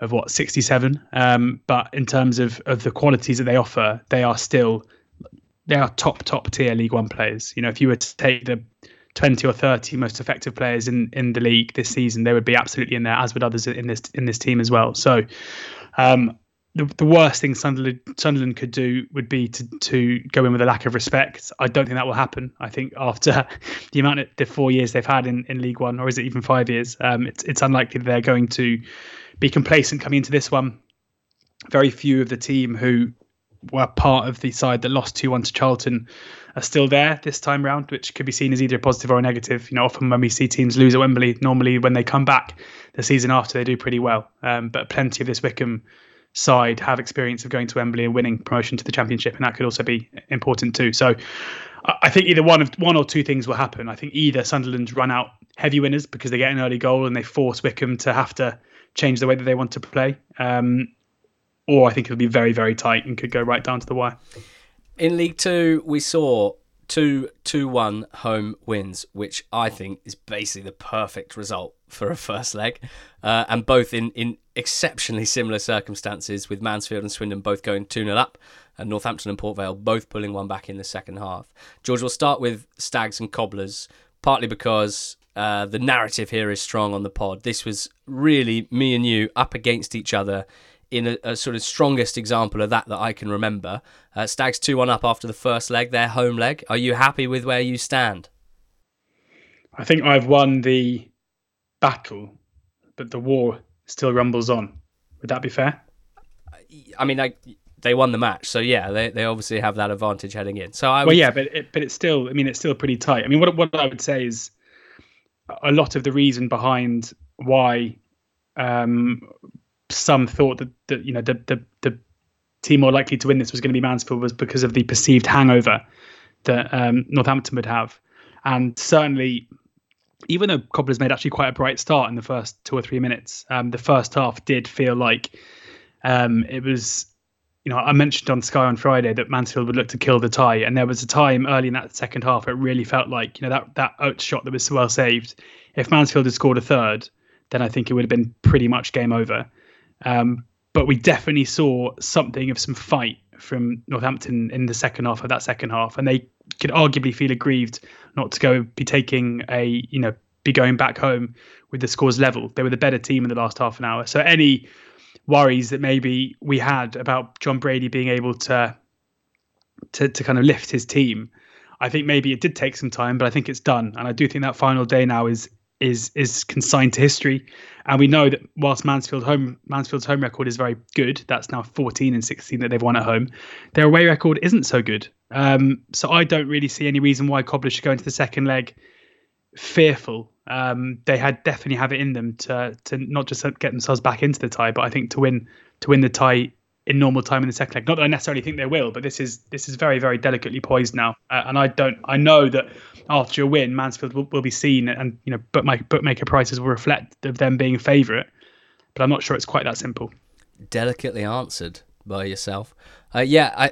of what 67, um, but in terms of of the qualities that they offer, they are still they are top top tier League One players. You know, if you were to take the 20 or 30 most effective players in, in the league this season, they would be absolutely in there, as would others in this in this team as well. So, um, the, the worst thing Sunderland, Sunderland could do would be to to go in with a lack of respect. I don't think that will happen. I think after the amount of the four years they've had in, in League One, or is it even five years, um, it's it's unlikely they're going to be complacent coming into this one. Very few of the team who were part of the side that lost 2 1 to Charlton are still there this time round, which could be seen as either a positive or a negative. You know, often when we see teams lose at Wembley, normally when they come back the season after, they do pretty well. Um, but plenty of this Wycombe side have experience of going to Wembley and winning promotion to the Championship, and that could also be important too. So I think either one of one or two things will happen. I think either Sunderland run out heavy winners because they get an early goal and they force Wycombe to have to change the way that they want to play, um, or I think it'll be very, very tight and could go right down to the wire. In League Two, we saw two two one home wins, which I think is basically the perfect result for a first leg, uh, and both in in exceptionally similar circumstances, with Mansfield and Swindon both going two 0 up, and Northampton and Port Vale both pulling one back in the second half. George, we'll start with Stags and Cobblers, partly because uh, the narrative here is strong on the pod. This was really me and you up against each other in a, a, sort of strongest example of that that I can remember. Uh, Stags 2 1 up after the first leg, their home leg. Are you happy with where you stand? I think I've won the battle, but the war still rumbles on. Would that be fair? I mean, I, they won the match, so yeah, they, they obviously have that advantage heading in. So I would... well, yeah, but it, but it's still, I mean, it's still pretty tight. I mean, what what I would say is a lot of the reason behind why um, some thought that, that you know the, the the team more likely to win this was going to be Mansfield was because of the perceived hangover that um, Northampton would have, and certainly. Even though Cobblers made actually quite a bright start in the first two or three minutes, um, the first half did feel like um, it was you know, I mentioned on Sky on Friday that Mansfield would look to kill the tie, and there was a time early in that second half it really felt like you know that that Oates shot that was so well saved. If Mansfield had scored a third, then I think it would have been pretty much game over. Um, but we definitely saw something of some fight from Northampton in the second half of that second half, and they could arguably feel aggrieved not to go be taking a you know be going back home with the scores level. They were the better team in the last half an hour. So any worries that maybe we had about Jon Brady being able to to to kind of lift his team, I think maybe it did take some time, but I think it's done, and I do think that final day now is is is consigned to history. And we know that whilst Mansfield home Mansfield's home record is very good, that's now 14 and 16 that they've won at home. Their away record isn't so good. Um, so I don't really see any reason why Cobblers should go into the second leg fearful. Um, they had definitely have it in them to to not just get themselves back into the tie, but I think to win to win the tie in normal time in the second leg. Not that I necessarily think they will, but this is this is very very delicately poised now, uh, and I don't I know that after a win, Mansfield will, will be seen, and you know but my bookmaker prices will reflect of them being favourite, but I'm not sure it's quite that simple. Delicately answered by yourself. Uh, yeah, I.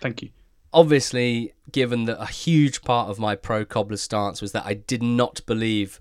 Thank you. Obviously, given that a huge part of my pro cobbler stance was that I did not believe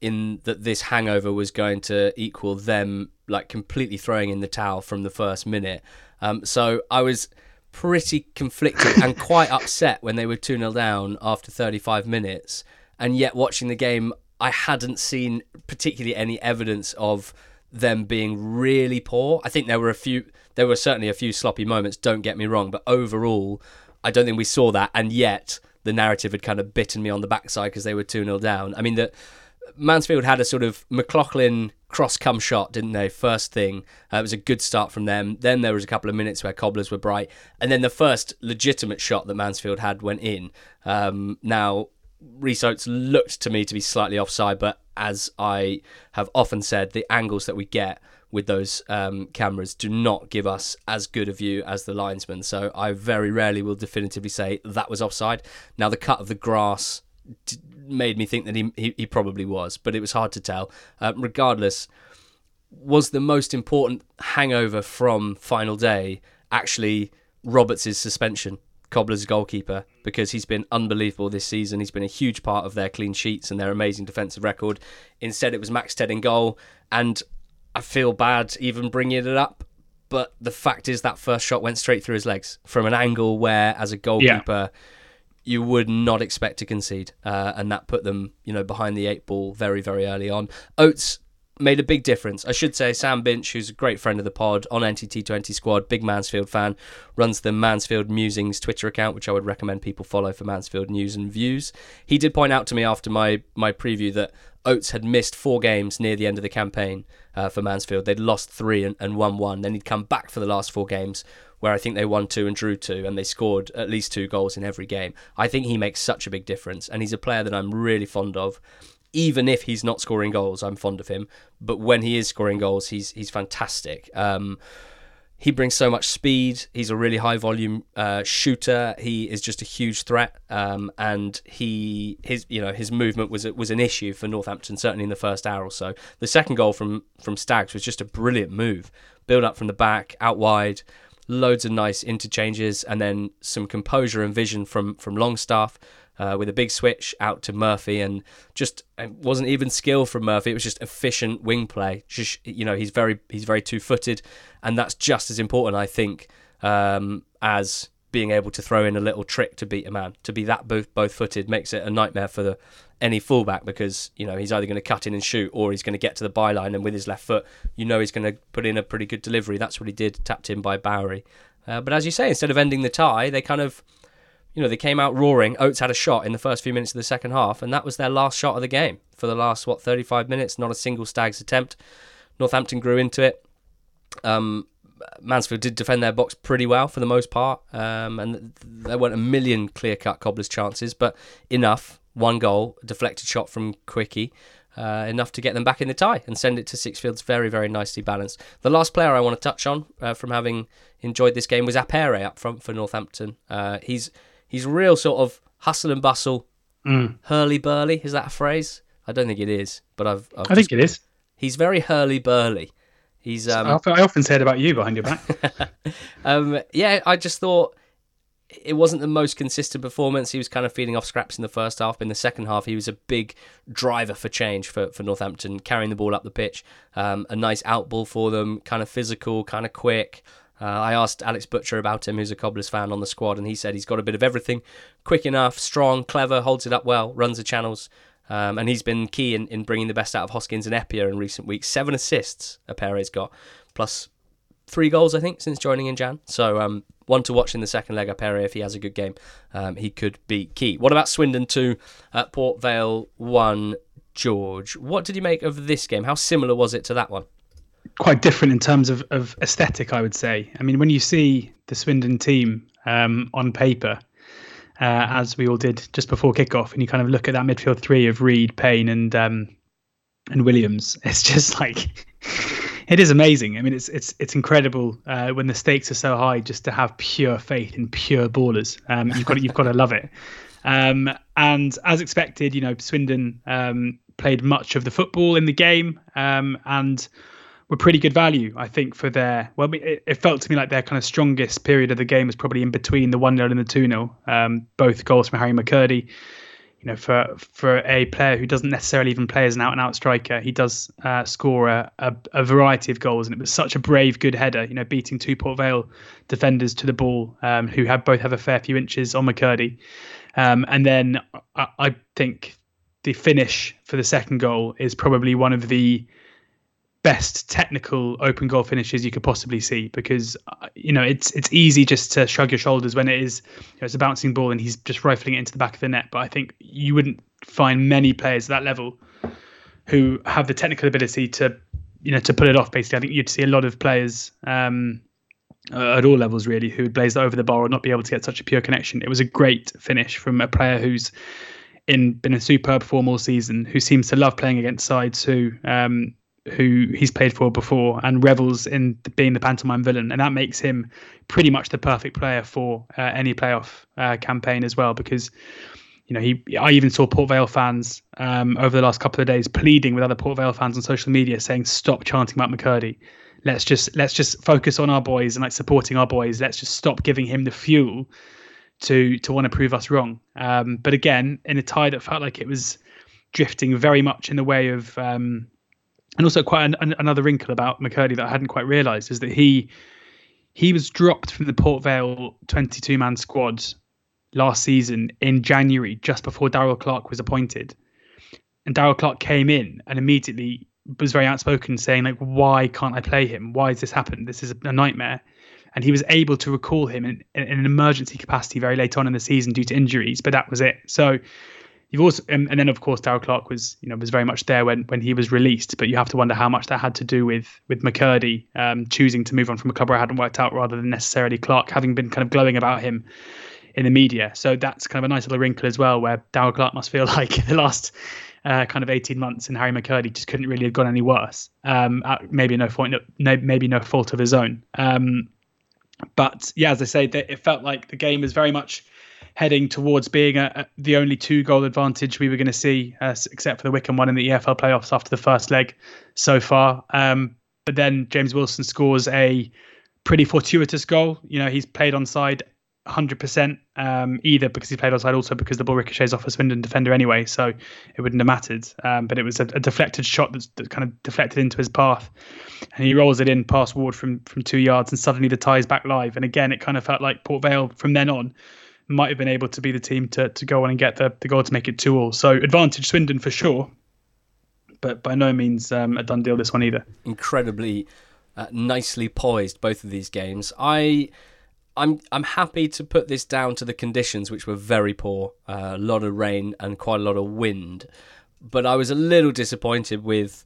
in that this hangover was going to equal them like completely throwing in the towel from the first minute. Um, so I was pretty conflicted and quite upset when they were 2 0 down after 35 minutes. And yet, watching the game, I hadn't seen particularly any evidence of them being really poor. I think there were a few, there were certainly a few sloppy moments, don't get me wrong, but overall, I don't think we saw that. And yet, the narrative had kind of bitten me on the backside because they were 2 0 down. I mean, the Mansfield had a sort of McLaughlin cross come shot, didn't they? First thing, uh, it was a good start from them. Then there was a couple of minutes where Cobblers were bright, and then the first legitimate shot that Mansfield had went in. Um, now, Rhys Oates looked to me to be slightly offside, but as I have often said, the angles that we get with those um, cameras do not give us as good a view as the linesman. So I very rarely will definitively say that was offside. Now, the cut of the grass made me think that he, he, he probably was, but it was hard to tell. Uh, regardless, was the most important hangover from final day actually Roberts' suspension, Cobbler's goalkeeper, because he's been unbelievable this season. He's been a huge part of their clean sheets and their amazing defensive record. Instead, it was Maxted in goal, and I feel bad even bringing it up. But the fact is that first shot went straight through his legs from an angle where, as a goalkeeper, yeah you would not expect to concede, uh, and that put them, you know, behind the eight ball very, very early on. Oates made a big difference. I should say Sam Binch, who's a great friend of the pod on NTT20 squad, big Mansfield fan, runs the Mansfield Musings Twitter account, which I would recommend people follow for Mansfield news and views. He did point out to me after my my preview that Oates had missed four games near the end of the campaign uh, for Mansfield. They'd lost three and, and won one. Then he'd come back for the last four games, where I think they won two and drew two, and they scored at least two goals in every game. I think he makes such a big difference, and he's a player that I'm really fond of. Even if he's not scoring goals, I'm fond of him. But when he is scoring goals, he's he's fantastic. Um, he brings so much speed. He's a really high volume uh, shooter. He is just a huge threat, um, and he his you know his movement was was an issue for Northampton certainly in the first hour or so. The second goal from from Staggs was just a brilliant move, build up from the back, out wide, loads of nice interchanges, and then some composure and vision from from Longstaff. Uh, with a big switch out to Murphy, and just it wasn't even skill from Murphy. It was just efficient wing play. Just you know, he's very he's very two footed, and that's just as important, I think, um, as being able to throw in a little trick to beat a man. To be that both both footed makes it a nightmare for the any fullback because you know he's either going to cut in and shoot or he's going to get to the byline and with his left foot you know he's going to put in a pretty good delivery. That's what he did, tapped in by Bowery. Uh, but as you say, instead of ending the tie, they kind of you know they came out roaring. Oates had a shot in the first few minutes of the second half, and that was their last shot of the game for the last what 35 minutes. Not a single Stags attempt. Northampton grew into it. Um, Mansfield did defend their box pretty well for the most part, um, and there weren't a million clear-cut Cobblers chances, but enough one goal, deflected shot from Quickie, uh, enough to get them back in the tie and send it to Sixfields very, very nicely balanced. The last player I want to touch on uh, from having enjoyed this game was Appere up front for Northampton. Uh, he's he's real sort of hustle and bustle, mm. hurly burly. Is that a phrase? I don't think it is, but I've. I've i think it is. He's very hurly burly. He's. Um, I often say it about you behind your back. um, yeah, I just thought it wasn't the most consistent performance. He was kind of feeding off scraps in the first half. In the second half, he was a big driver for change for, for Northampton, carrying the ball up the pitch. Um, a nice out ball for them, kind of physical, kind of quick. Uh, I asked Alex Butcher about him, who's a Cobblers fan on the squad, and he said he's got a bit of everything. Quick enough, strong, clever, holds it up well, runs the channels. Um, and he's been key in, in bringing the best out of Hoskins and Eppiah in recent weeks. Seven assists, Appere's got, plus three goals, I think, since joining in Jan. So um, one to watch in the second leg, Appere, if he has a good game, um, he could be key. What about Swindon 2, at Port Vale 1, George? What did you make of this game? How similar was it to that one? Quite different in terms of, of aesthetic, I would say. I mean, when you see the Swindon team um, on paper, uh, as we all did just before kickoff, and you kind of look at that midfield three of Reed, Payne, and um, and Williams, it's just like It is amazing. I mean, it's it's it's incredible uh, when the stakes are so high just to have pure faith in pure ballers. Um, you've got you've got to love it. Um, and as expected, you know, Swindon um, played much of the football in the game um, and were pretty good value, I think, for their. Well, it, it, felt to me like their kind of strongest period of the game was probably in between the 1 0 and the 2 0. Um, both goals from Harry McKirdy. You know, for for a player who doesn't necessarily even play as an out and out striker, he does uh, score a, a, a, variety of goals, and it was such a brave, good header. You know, beating two Port Vale defenders to the ball, um, who had both have a fair few inches on McKirdy, Um, and then I, I, think the finish for the second goal is probably one of the best technical open goal finishes you could possibly see because uh, you know it's it's easy just to shrug your shoulders when it is you know, it's a bouncing ball and he's just rifling it into the back of the net but I think you wouldn't find many players at that level who have the technical ability to you know to pull it off basically I think you'd see a lot of players um, at all levels really who would blaze that over the bar or not be able to get such a pure connection. It was a great finish from a player who's in been a superb form all season, who seems to love playing against sides who um, who he's played for before and revels in being the pantomime villain, and that makes him pretty much the perfect player for uh, any playoff uh, campaign as well because. You know, he. I even saw Port Vale fans um, over the last couple of days pleading with other Port Vale fans on social media, saying, "Stop chanting about McKirdy." let's just let's just focus on our boys and like supporting our boys. Let's just stop giving him the fuel to to want to prove us wrong. Um, but again, in a tie that felt like it was drifting very much in the way of, um, and also quite an, an, another wrinkle about McKirdy that I hadn't quite realised is that he he was dropped from the Port Vale 22 man squad last season in January, just before Darrell Clarke was appointed. And Darrell Clarke came in and immediately was very outspoken, saying like, "Why can't I play him? Why has this happened? This is a nightmare." And he was able to recall him in, in an emergency capacity very late on in the season due to injuries, but that was it. So you've also, and, and then of course Darrell Clarke was, you know, was very much there when when he was released. But you have to wonder how much that had to do with with McKirdy um, choosing to move on from a club where hadn't worked out, rather than necessarily Clarke having been kind of glowing about him in the media. So that's kind of a nice little wrinkle as well, where Darrell Clarke must feel like the last uh, kind of 18 months, and Harry McKirdy just couldn't really have gone any worse. Um, maybe no fault, no, maybe no fault of his own. Um, but yeah, as I say, it felt like the game was very much heading towards being a, a, the only two goal advantage we were going to see, uh, except for the Wycombe one in the EFL playoffs after the first leg so far. Um, but then James Wilson scores a pretty fortuitous goal. You know, he's played on side 100% um, either because he played outside, also because the ball ricochets off a Swindon defender anyway, so it wouldn't have mattered. Um, but it was a, a deflected shot that's, that kind of deflected into his path, and he rolls it in past Ward from from two yards, and suddenly the tie's back live. And again, it kind of felt like Port Vale from then on might have been able to be the team to to go on and get the, the goal to make it two all. So advantage Swindon for sure, but by no means um, a done deal this one either. Incredibly uh, nicely poised both of these games. I I'm I'm happy to put this down to the conditions, which were very poor, uh, a lot of rain and quite a lot of wind. But I was a little disappointed with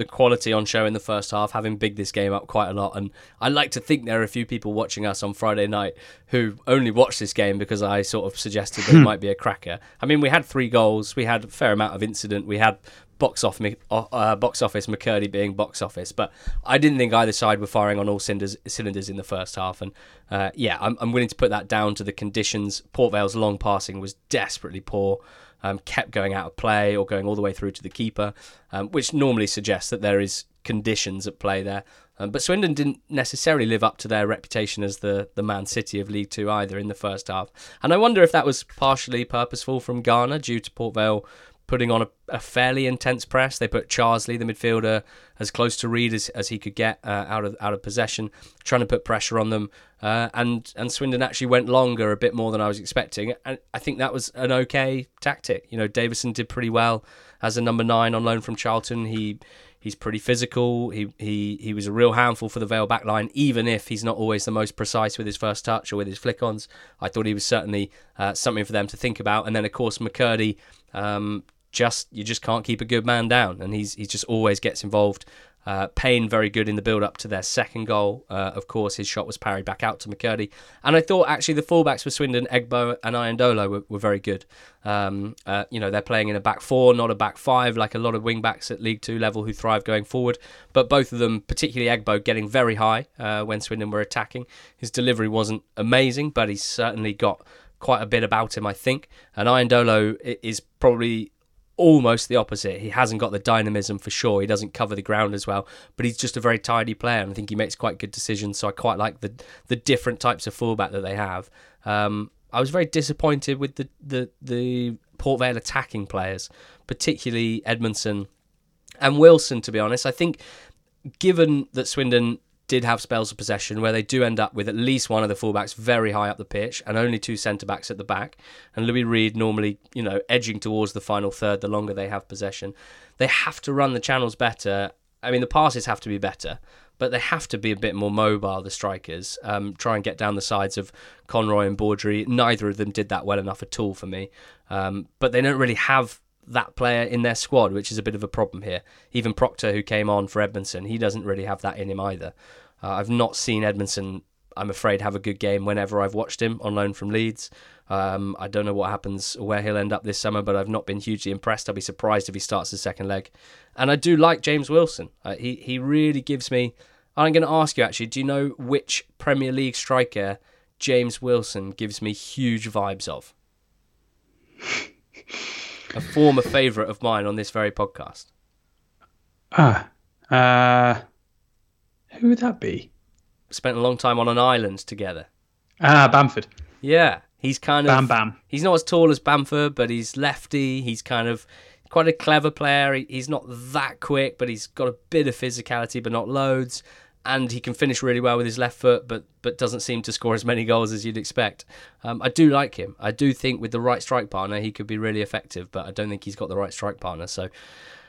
the quality on show in the first half, having bigged this game up quite a lot. And I like to think there are a few people watching us on Friday night who only watched this game because I sort of suggested that it might be a cracker. I mean, we had three goals, we had a fair amount of incident, we had box off uh, box office McKirdy being box office, but I didn't think either side were firing on all cylinders cylinders in the first half. And uh, yeah, I'm, I'm willing to put that down to the conditions. Port Vale's long passing was desperately poor. Um, kept going out of play or going all the way through to the keeper, um, which normally suggests that there is conditions at play there. Um, but Swindon didn't necessarily live up to their reputation as the, the Man City of League Two either in the first half. And I wonder if that was partially purposeful from Garner due to Port Vale putting on a, a, fairly intense press. They put Charsley, the midfielder, as close to Reed as, as he could get uh, out of out of possession, trying to put pressure on them. Uh, and and Swindon actually went longer a bit more than I was expecting. And I think that was an okay tactic. You know, Davison did pretty well as a number nine on loan from Charlton. He he's pretty physical. He he he was a real handful for the Vale backline, even if he's not always the most precise with his first touch or with his flick-ons. I thought he was certainly uh, something for them to think about. And then of course McKirdy. Um, just you just can't keep a good man down, and he's he just always gets involved Uh, Payne very good in the build up to their second goal. Uh, of course, his shot was parried back out to McKirdy. And I thought actually the fullbacks for Swindon, Egbo and Iandolo were, were very good. Um, uh, you know, they're playing in a back four, not a back five, like a lot of wing backs at League Two level who thrive going forward. But both of them, particularly Egbo, getting very high uh, when Swindon were attacking. His delivery wasn't amazing, but he's certainly got quite a bit about him, I think. And Iandolo is probably almost the opposite. He hasn't got the dynamism for sure. He doesn't cover the ground as well, but he's just a very tidy player, and I think he makes quite good decisions. So I quite like the the different types of fullback that they have. Um, I was very disappointed with the the the Port Vale attacking players, particularly Edmondson and Wilson. To be honest, I think given that Swindon did have spells of possession where they do end up with at least one of the fullbacks very high up the pitch and only two centre backs at the back. And Louis Reed normally, you know, edging towards the final third the longer they have possession. They have to run the channels better. I mean, the passes have to be better, but they have to be a bit more mobile, the strikers. Um, try and get down the sides of Conroy and Baudry. Neither of them did that well enough at all for me. Um, but they don't really have that player in their squad, which is a bit of a problem here. Even Proctor, who came on for Edmondson, he doesn't really have that in him either. Uh, I've not seen Edmondson, I'm afraid, have a good game whenever I've watched him on loan from Leeds. Um, I don't know what happens, where he'll end up this summer, but I've not been hugely impressed. I'll be surprised if he starts his second leg. And I do like James Wilson. Uh, he, he really gives me. I'm going to ask you actually, do you know which Premier League striker James Wilson gives me huge vibes of? a former favourite of mine on this very podcast. Ah, uh, who would that be? Spent a long time on an island together. Ah, Bamford. Yeah, he's kind of Bam Bam. He's not as tall as Bamford, but he's lefty. He's kind of quite a clever player. He, he's not that quick, but he's got a bit of physicality, but not loads. And he can finish really well with his left foot, but but doesn't seem to score as many goals as you'd expect. Um, I do like him. I do think with the right strike partner, he could be really effective, but I don't think he's got the right strike partner. So,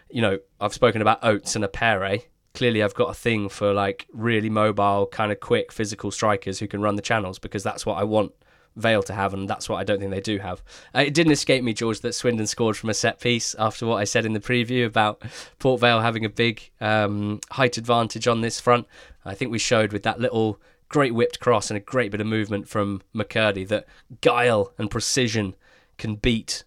you know, I've spoken about Oates and Appere clearly I've got a thing for like really mobile, kind of quick, physical strikers who can run the channels because that's what I want Vale to have, and that's what I don't think they do have. Uh, it didn't escape me, George, that Swindon scored from a set piece after what I said in the preview about Port Vale having a big um, height advantage on this front. I think we showed with that little great whipped cross and a great bit of movement from McKirdy that guile and precision can beat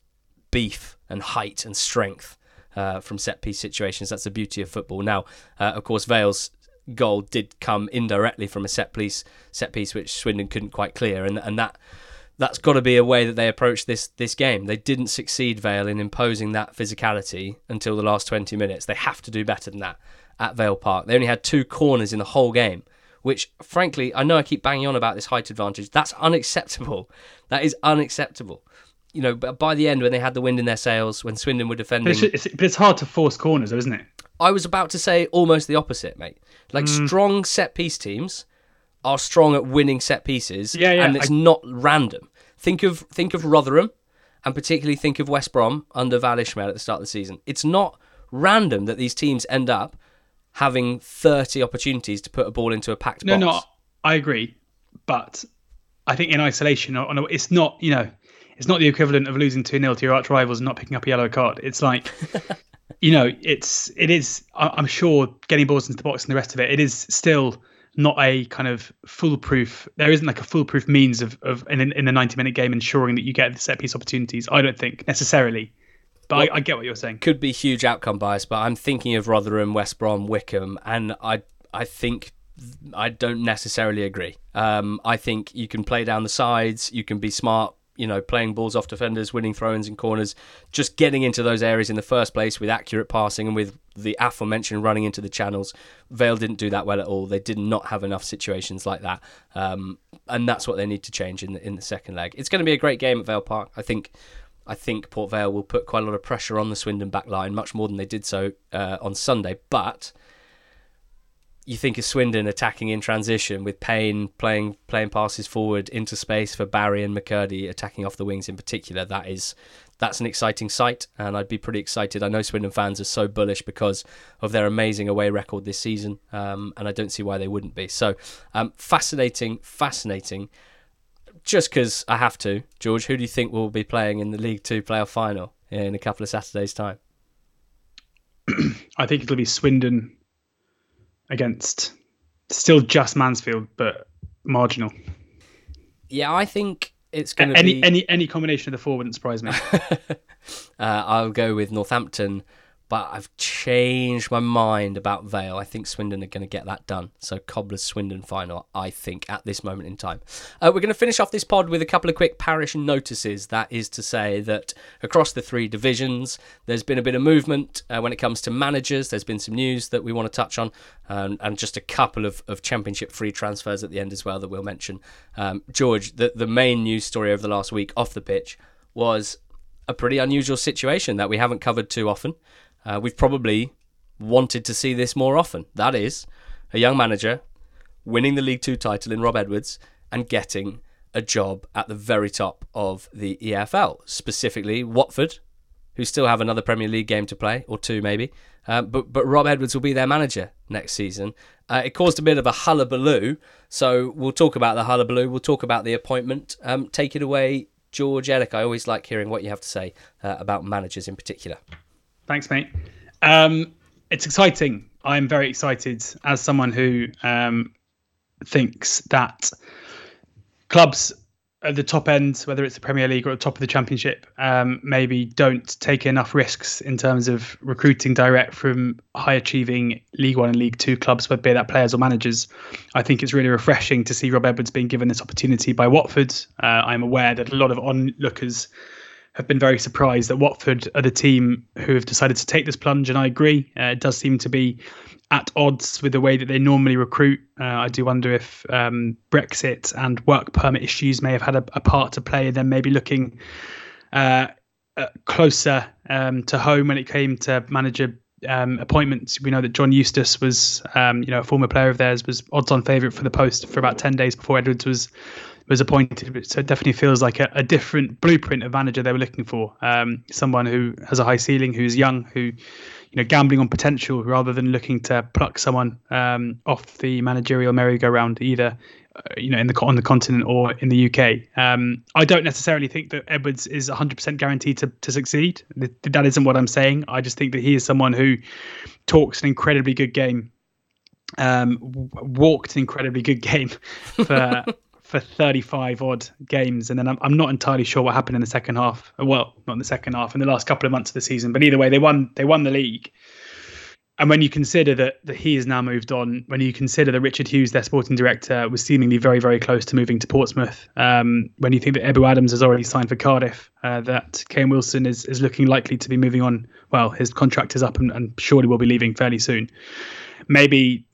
beef and height and strength uh, from set piece situations. That's the beauty of football. Now, uh, of course, Vale's goal did come indirectly from a set piece, set piece which Swindon couldn't quite clear, and and that that's got to be a way that they approach this this game. They didn't succeed Vale in imposing that physicality until the last 20 minutes. They have to do better than that at Vale Park. They only had two corners in the whole game, which frankly, I know I keep banging on about this height advantage. That's unacceptable. That is unacceptable you know, but by the end when they had the wind in their sails, when Swindon were defending, but it's, it's, but it's hard to force corners, though, isn't it? I was about to say almost the opposite, mate. Like mm. strong set piece teams are strong at winning set pieces, yeah, yeah, and it's I... not random. Think of think of Rotherham, and particularly think of West Brom under Val Ismaël at the start of the season. It's not random that these teams end up having 30 opportunities to put a ball into a packed no, box. No, no, I agree, but I think in isolation, it's not. You know, it's not the equivalent of losing 2 0 to your arch rivals and not picking up a yellow card. It's like, you know, it's, it is, I'm sure getting balls into the box and the rest of it, it is still not a kind of foolproof, there isn't like a foolproof means of, of in, in a 90 minute game ensuring that you get the set piece opportunities. I don't think necessarily. But well, I, I, get what you're saying. Could be huge outcome bias, but I'm thinking of Rotherham, West Brom, Wycombe, and I I think I don't necessarily agree. Um, I think you can play down the sides, you can be smart you know, playing balls off defenders, winning throw-ins and corners, just getting into those areas in the first place with accurate passing and with the aforementioned running into the channels. Vale didn't do that well at all. They did not have enough situations like that, um, and that's what they need to change in the, in the second leg. It's going to be a great game at Vale Park. I think. I think Port Vale will put quite a lot of pressure on the Swindon back line, much more than they did so uh, on Sunday. But you think of Swindon attacking in transition with Payne playing playing passes forward into space for Barry and McKirdy attacking off the wings in particular. That is that's an exciting sight, and I'd be pretty excited. I know Swindon fans are so bullish because of their amazing away record this season, um, and I don't see why they wouldn't be. So um, fascinating, fascinating. Just because I have to, George, who do you think will be playing in the League Two playoff final in a couple of Saturdays' time? I think it'll be Swindon against still just Mansfield, but marginal. Yeah, I think it's going to any be any any combination of the four wouldn't surprise me. uh, I'll go with Northampton, but I've changed my mind about Vale. I think Swindon are going to get that done. So Cobblers Swindon final, I think, at this moment in time. Uh, we're going to finish off this pod with a couple of quick parish notices. That is to say that across the three divisions, there's been a bit of movement uh, when it comes to managers. There's been some news that we want to touch on, um, and just a couple of, of championship free transfers at the end as well that we'll mention. Um, George, the, the main news story over the last week off the pitch was a pretty unusual situation that we haven't covered too often. Uh, we've probably wanted to see this more often. That is, a young manager winning the League Two title in Rob Edwards and getting a job at the very top of the EFL, specifically Watford, who still have another Premier League game to play, or two maybe. Uh, but but Rob Edwards will be their manager next season. Uh, it caused a bit of a hullabaloo, so we'll talk about the hullabaloo. We'll talk about the appointment. Um, take it away, George Elek. I always like hearing what you have to say uh, about managers in particular. Thanks, mate. Um, it's exciting. I'm very excited as someone who um, thinks that clubs at the top end, whether it's the Premier League or at the top of the Championship, um, maybe don't take enough risks in terms of recruiting direct from high achieving League One and League Two clubs, whether be that players or managers. I think it's really refreshing to see Rob Edwards being given this opportunity by Watford. Uh, I'm aware that a lot of onlookers have been very surprised that Watford are the team who have decided to take this plunge, and I agree. Uh, it does seem to be at odds with the way that they normally recruit. Uh, I do wonder if um, Brexit and work permit issues may have had a, a part to play in them maybe looking uh, uh, closer um, to home when it came to manager um, appointments. We know that John Eustace was, um, you know, a former player of theirs, was odds-on favourite for the post for about ten days before Edwards was was appointed. So it definitely feels like a, a different blueprint of manager they were looking for. Um, someone who has a high ceiling, who's young, who you know gambling on potential rather than looking to pluck someone um, off the managerial merry-go-round either. Uh, you know, in the on the continent or in the UK, um, I don't necessarily think that Edwards is 100% guaranteed to, to succeed. That isn't what I'm saying. I just think that he is someone who talks an incredibly good game um, walked an incredibly good game for for 35 odd games. And then I'm, I'm not entirely sure what happened in the second half. Well, not in the second half, in the last couple of months of the season. But either way, they won. They won the league. And when you consider that, that he has now moved on, when you consider that Richard Hughes, their sporting director, was seemingly very, very close to moving to Portsmouth, um, when you think that Ebou Adams has already signed for Cardiff, uh, that Kane Wilson is, is looking likely to be moving on, well, his contract is up and, and surely will be leaving fairly soon. Maybe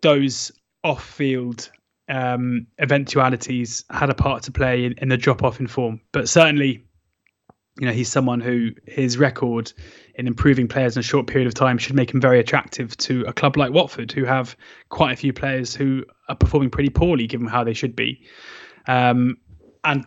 those off field um, eventualities had a part to play in, in the drop off in form. But certainly, you know, he's someone who his record in improving players in a short period of time should make him very attractive to a club like Watford, who have quite a few players who are performing pretty poorly given how they should be. Um, and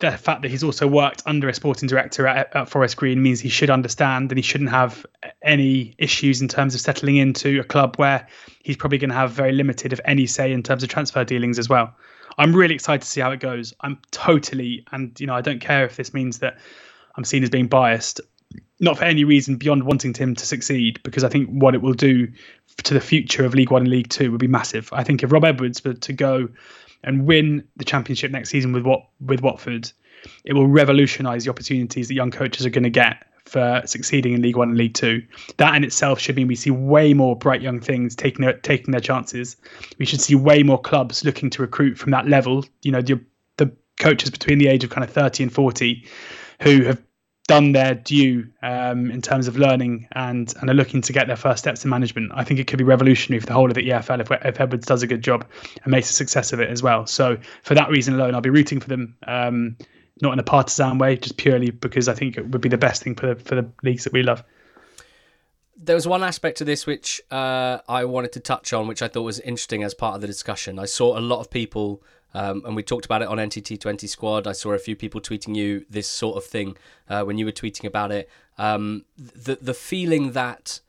the fact that he's also worked under a sporting director at, at, Forest Green means he should understand and he shouldn't have any issues in terms of settling into a club where he's probably going to have very limited, if any, say in terms of transfer dealings as well. I'm really excited to see how it goes. I'm totally, and you know, I don't care if this means that I'm seen as being biased, not for any reason beyond wanting him to succeed, because I think what it will do to the future of League One and League Two would be massive. I think if Rob Edwards were to go and win the championship next season with what with Watford, it will revolutionise the opportunities that young coaches are going to get for succeeding in League One and League Two. That in itself should mean we see way more bright young things taking their taking their chances. We should see way more clubs looking to recruit from that level. You know, the the coaches between the age of kind of thirty and forty, who have done their due um, in terms of learning and and are looking to get their first steps in management. I think it could be revolutionary for the whole of the EFL if, if Edwards does a good job and makes a success of it as well. So for that reason alone, I'll be rooting for them. Um, not in a partisan way, just purely because I think it would be the best thing for the for the leagues that we love. There was one aspect to this which uh, I wanted to touch on, which I thought was interesting as part of the discussion. I saw a lot of people, um, and we talked about it on NTT Twenty Squad. I saw a few people tweeting you this sort of thing uh, when you were tweeting about it. Um, the the feeling that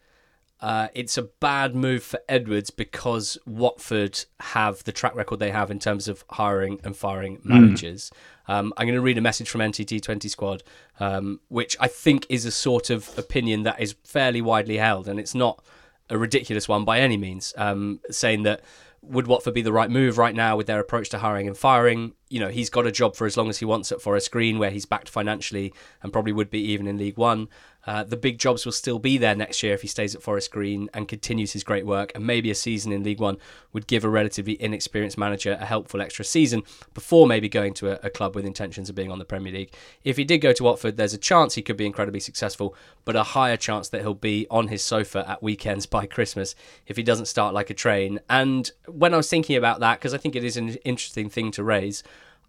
uh, it's a bad move for Edwards because Watford have the track record they have in terms of hiring and firing hmm. managers. Mm. Um, I'm going to read a message from NTT 20 Squad, um, which I think is a sort of opinion that is fairly widely held, and it's not a ridiculous one by any means, um, saying that would Watford be the right move right now with their approach to hiring and firing? You know, he's got a job for as long as he wants at Forest Green, where he's backed financially and probably would be even in League One. Uh, the big jobs will still be there next year if he stays at Forest Green and continues his great work. And maybe a season in League One would give a relatively inexperienced manager a helpful extra season before maybe going to a, a, club with intentions of being on the Premier League. If he did go to Watford, there's a chance he could be incredibly successful, but a higher chance that he'll be on his sofa at weekends by Christmas if he doesn't start like a train. And when I was thinking about that, because I think it is an interesting thing to raise,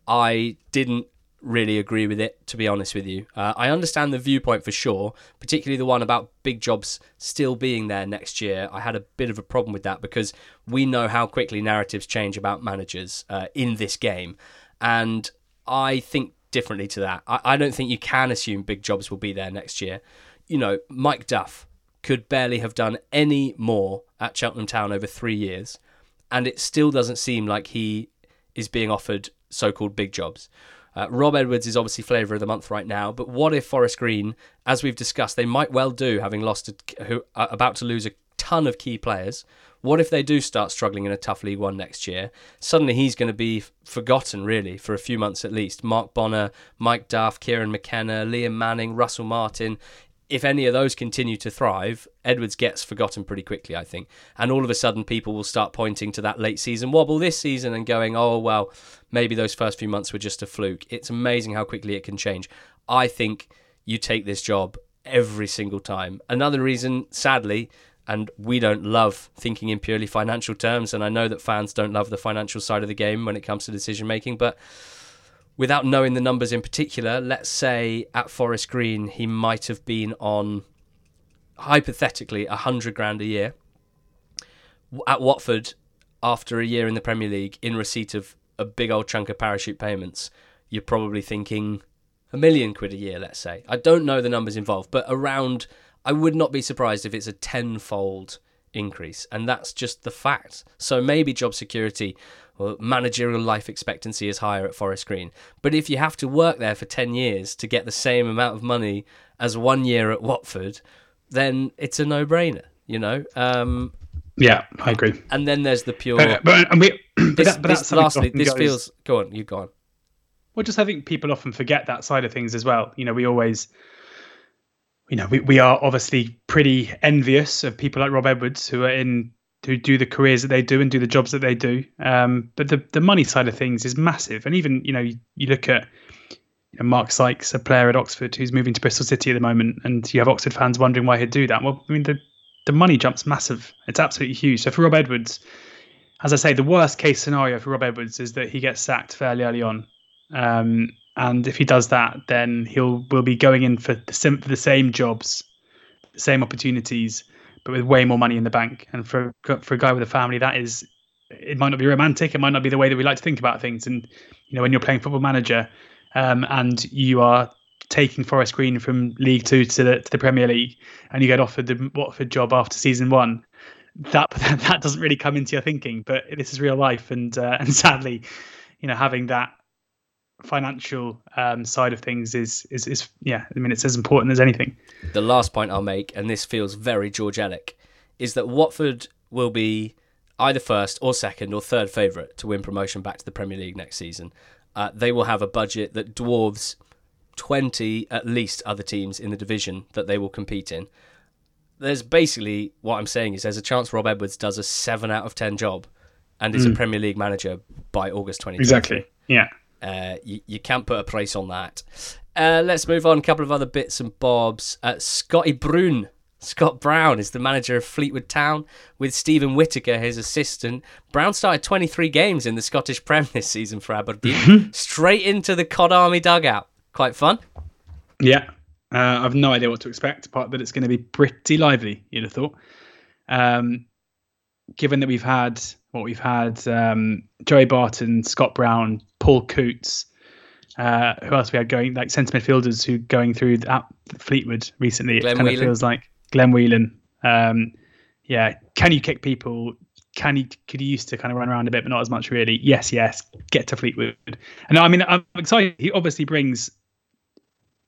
I didn't really agree with it, to be honest with you. Uh, I understand the viewpoint for sure, particularly the one about big jobs still being there next year. I had a bit of a problem with that because we know how quickly narratives change about managers uh, in this game. And I think differently to that. I, I don't think you can assume big jobs will be there next year. You know, Mike Duff could barely have done any more at Cheltenham Town over three years, and it still doesn't seem like he is being offered so called big jobs. Uh, Rob Edwards is obviously flavour of the month right now, but what if Forest Green, as we've discussed, they might well do, having lost, a, who, uh, about to lose a ton of key players. What if they do start struggling in a tough League One next year? Suddenly he's going to be forgotten, really, for a few months at least. Mark Bonner, Mike Duff, Kieran McKenna, Liam Manning, Russell Martin if any of those continue to thrive, Edwards gets forgotten pretty quickly, I think. And all of a sudden, people will start pointing to that late season wobble this season and going, oh, well, maybe those first few months were just a fluke. It's amazing how quickly it can change. I think you take this job every single time. Another reason, sadly, and we don't love thinking in purely financial terms, and I know that fans don't love the financial side of the game when it comes to decision making, but without knowing the numbers in particular, let's say at Forest Green he might have been on hypothetically a hundred grand a year. At Watford, after a year in the Premier League, in receipt of a big old chunk of parachute payments, you're probably thinking a million quid a year, let's say. I don't know the numbers involved, but around, I would not be surprised if it's a tenfold increase. And that's just the fact. So maybe job security or managerial life expectancy is higher at Forest Green. But if you have to work there for 10 years to get the same amount of money as one year at Watford, then it's a no brainer, you know? Um, yeah, I agree. And then there's the pure. But, but, and we, but this, that, but this, lastly, this goes... feels. Go on, you go on. Well, just I think people often forget that side of things as well. You know, we always you know, we, we are obviously pretty envious of people like Rob Edwards who are in who do the careers that they do and do the jobs that they do. Um, but the the money side of things is massive, and even you know you, you look at you know, Mark Sykes, a player at Oxford who's moving to Bristol City at the moment, and you have Oxford fans wondering why he'd do that. Well, I mean the the money jump's massive. It's absolutely huge. So for Rob Edwards, as I say, the worst case scenario for Rob Edwards is that he gets sacked fairly early on. Um, and if he does that, then he'll will be going in for the, sim- for the same jobs, the same opportunities, but with way more money in the bank. And for for a guy with a family, that is, it might not be romantic. It might not be the way that we like to think about things. And you know, when you're playing Football Manager, um, and you are taking Forest Green from League Two to the to the Premier League, and you get offered the Watford job after season one, that that doesn't really come into your thinking. But this is real life, and uh, and sadly, you know, having that financial um, side of things is, is is yeah. I mean, it's as important as anything. The last point I'll make, and this feels very George Elek, is that Watford will be either first or second or third favourite to win promotion back to the Premier League next season. Uh, they will have a budget that dwarves 20 at least other teams in the division that they will compete in. There's basically what I'm saying is there's a chance Rob Edwards does a 7 out of 10 job and is mm. a Premier League manager by August 2020. Exactly. Yeah. Uh, you, you can't put a price on that. Uh, let's move on. A couple of other bits and bobs. Uh, Scotty Brune. Scott Brown is the manager of Fleetwood Town with Stephen Whittaker, his assistant. Brown started 23 games in the Scottish Prem this season for Aberdeen, mm-hmm. straight into the Cod Army dugout. Quite fun. Yeah, uh, I've no idea what to expect, apart that it's going to be pretty lively. You'd have thought. Um, given that we've had what we've had um, Joey Barton, Scott Brown, Paul Coutts. Uh, who else we had going like centre midfielders who going through at Fleetwood recently? Glenn it kind Whelan. of feels like Glenn Whelan. Um, yeah, can you kick people? Can you could you used to kind of run around a bit, but not as much really? Yes, yes. Get to Fleetwood. And I mean, I'm excited. He obviously brings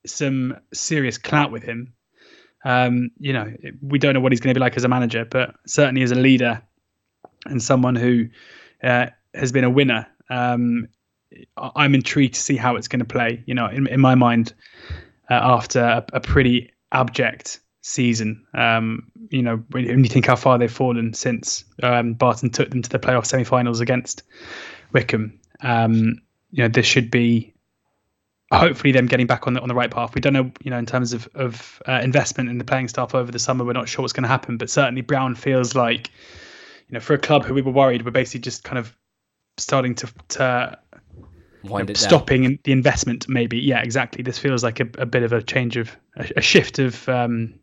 some serious clout with him. Um, you know, we don't know what he's going to be like as a manager, but certainly as a leader and someone who uh, has been a winner. Um, I'm intrigued to see how it's going to play. You know, in, in my mind, uh, after a, a, pretty abject season, um, you know, when, you think how far they've fallen since um, Barton took them to the playoff semi-finals against Wycombe, um, you know, this should be hopefully them getting back on the on the right path. We don't know, you know, in terms of of uh, investment in the playing staff over the summer, we're not sure what's going to happen. But certainly, Brown feels like, know, for a club who we were worried, we're basically just kind of starting to to Wind it stopping down. the investment. Maybe, yeah, exactly. This feels like a, a bit of a change of a, a shift of um,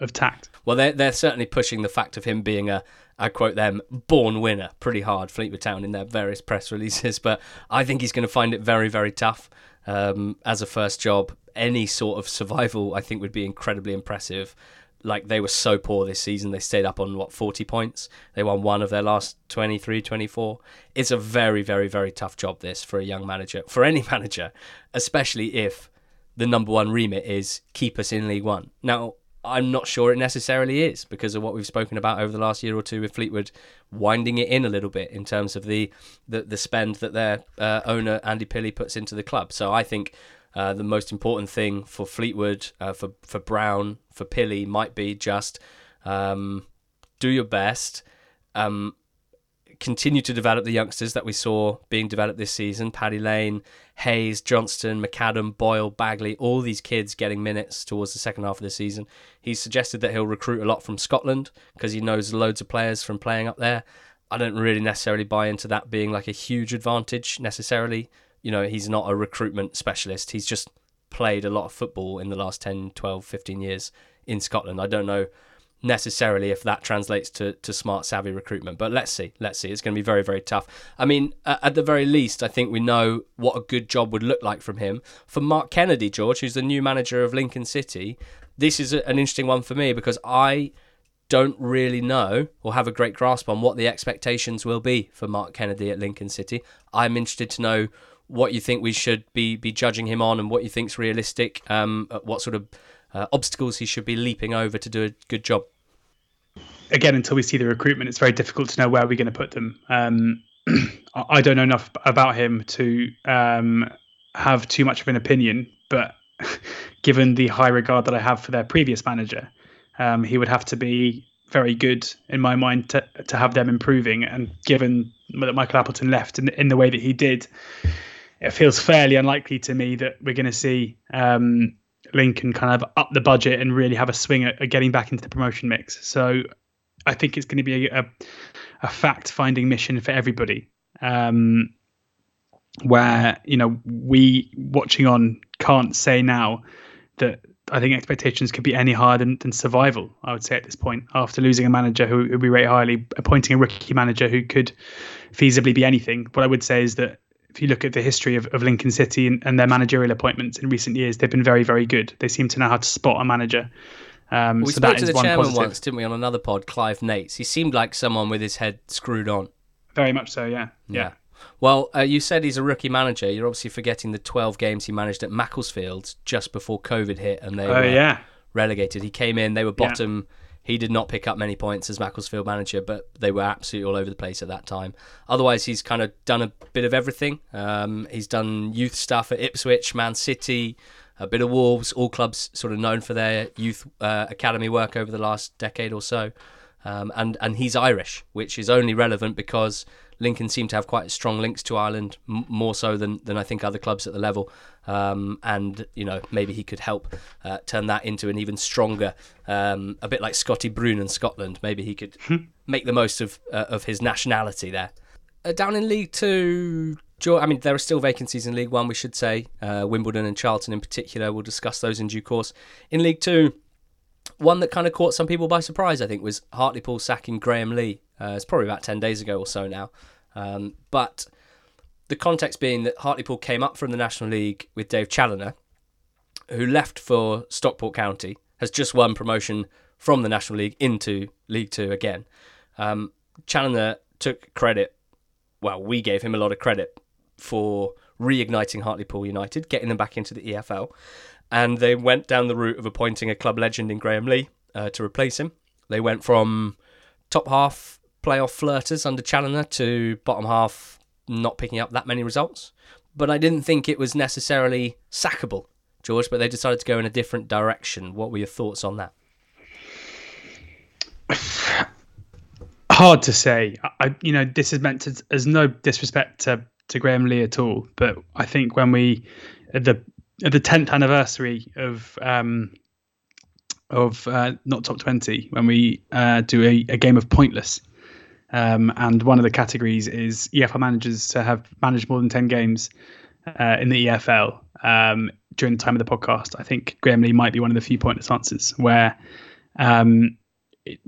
of tact. Well, they're they're certainly pushing the fact of him being a I quote them, born winner pretty hard, Fleetwood Town, in their various press releases. But I think he's going to find it very, very tough um, as a first job. Any sort of survival, I think, would be incredibly impressive. Like they were so poor this season, they stayed up on what 40 points. They won one of their last 23, 24. It's a very, very, very tough job this for a young manager, for any manager, especially if the number one remit is keep us in League One. Now, I'm not sure it necessarily is because of what we've spoken about over the last year or two with Fleetwood winding it in a little bit in terms of the the, the spend that their uh, owner Andy Pilley puts into the club. So I think uh, the most important thing for Fleetwood, uh, for for Brown, for Pilley might be just um, do your best. Um, continue to develop the youngsters that we saw being developed this season Paddy Lane, Hayes, Johnston, McAdam, Boyle, Bagley, all these kids getting minutes towards the second half of the season. He's suggested that he'll recruit a lot from Scotland because he knows loads of players from playing up there. I don't really necessarily buy into that being like a huge advantage necessarily. You know, he's not a recruitment specialist. He's just played a lot of football in the last 10, 12, 15 years in Scotland. I don't know necessarily if that translates to, to smart savvy recruitment but let's see. Let's see. It's going to be very very tough. I mean at the very least i think we know what a good job would look like from him. For mark kennedy george who's the new manager of lincoln city this is an interesting one for me because i don't really know or have a great grasp on what the expectations will be for mark kennedy at lincoln city. I'm interested to know what you think we should be be judging him on and what you think's realistic um, what sort of uh, obstacles he should be leaping over to do a good job again, until we see the recruitment, it's very difficult to know where we're going to put them. Um, I don't know enough about him to um, have too much of an opinion, but given the high regard that I have for their previous manager, um, he would have to be very good in my mind to to have them improving. And given that Michael Appleton left in, in the way that he did, it feels fairly unlikely to me that we're going to see um, Lincoln kind of up the budget and really have a swing at, at getting back into the promotion mix. So I think it's going to be a, a fact finding mission for everybody. Um, where you know we watching on can't say now that I think expectations could be any higher than, than survival. I would say at this point, after losing a manager who, who we rate highly, appointing a rookie manager who could feasibly be anything. What I would say is that if you look at the history of, of Lincoln City and, and their managerial appointments in recent years, they've been very, very good. They seem to know how to spot a manager um, we so spoke that to is the one chairman positive. once, didn't we, on another pod, Clive Nates. He seemed like someone with his head screwed on. Very much so, yeah. Yeah. Well, uh, you said he's a rookie manager. You're obviously forgetting the 12 games he managed at Macclesfield just before COVID hit and they Oh, were yeah. relegated. He came in, they were bottom. He did not pick up many points as Macclesfield manager, but they were absolutely all over the place at that time. Otherwise, he's kind of done a bit of everything. Um, he's done youth stuff at Ipswich, Man City, a bit of Wolves, all clubs sort of known for their youth uh, academy work over the last decade or so. Um, and and he's Irish, which is only relevant because Lincoln seem to have quite strong links to Ireland, m- more so than, than I think other clubs at the level. Um, and you know maybe he could help uh, turn that into an even stronger, um, a bit like Scotty Brune in Scotland. Maybe he could make the most of uh, of his nationality there. Uh, down in League Two, I mean, there are still vacancies in League One, we should say. Uh, Wimbledon and Charlton in particular. We'll discuss those in due course. In League Two, one that kind of caught some people by surprise, I think, was Hartlepool sacking Graham Lee. Uh, it's probably about 10 days ago or so now. Um, but the context being that Hartlepool came up from the National League with Dave Challinor, who left for Stockport County, has just won promotion from the National League into League Two again. Um, Challinor took credit, well, we gave him a lot of credit for reigniting Hartlepool United, getting them back into the EFL. And they went down the route of appointing a club legend in Graham Lee uh, to replace him. They went from top half playoff flirters under Challinor to bottom half not picking up that many results. But I didn't think it was necessarily sackable, George, but they decided to go in a different direction. What were your thoughts on that? Hard to say. I, you know, this is meant to, as no disrespect to, to Graham Lee at all, but I think when we, the the tenth anniversary of um, of uh, not top twenty, when we uh, do a, a game of pointless, um, and one of the categories is EFL managers to have managed more than 10 games uh, in the EFL um, during the time of the podcast. I think Graham Lee might be one of the few pointless answers where, um,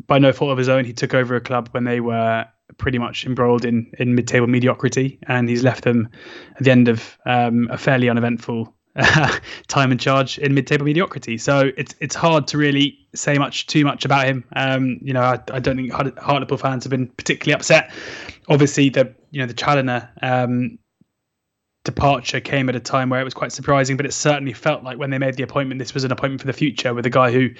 by no fault of his own, he took over a club when they were pretty much embroiled in, in mid table mediocrity, and he's left them at the end of um, a fairly uneventful time and charge in mid-table mediocrity. So it's it's hard to really say much too much about him. Um, you know, I, I don't think Hartlepool fans have been particularly upset. Obviously, the you know the Challinor um, departure came at a time where it was quite surprising, but it certainly felt like when they made the appointment, this was an appointment for the future with a guy who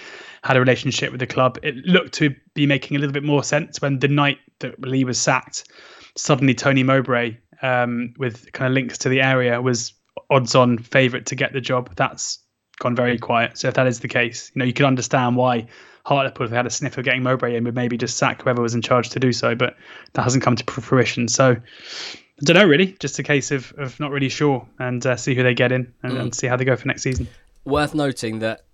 had a relationship with the club. It looked to be making a little bit more sense when the night that Lee was sacked, suddenly Tony Mowbray, um, with kind of links to the area, was odds on favourite to get the job. That's gone very quiet. So if that is the case, you know, you can understand why Hartlepool, if they had a sniff of getting Mowbray in, would maybe just sack whoever was in charge to do so. But that hasn't come to fruition. So I don't know, really. Just a case of, of not really sure and uh, see who they get in and, mm. and, see how they go for next season. Worth noting that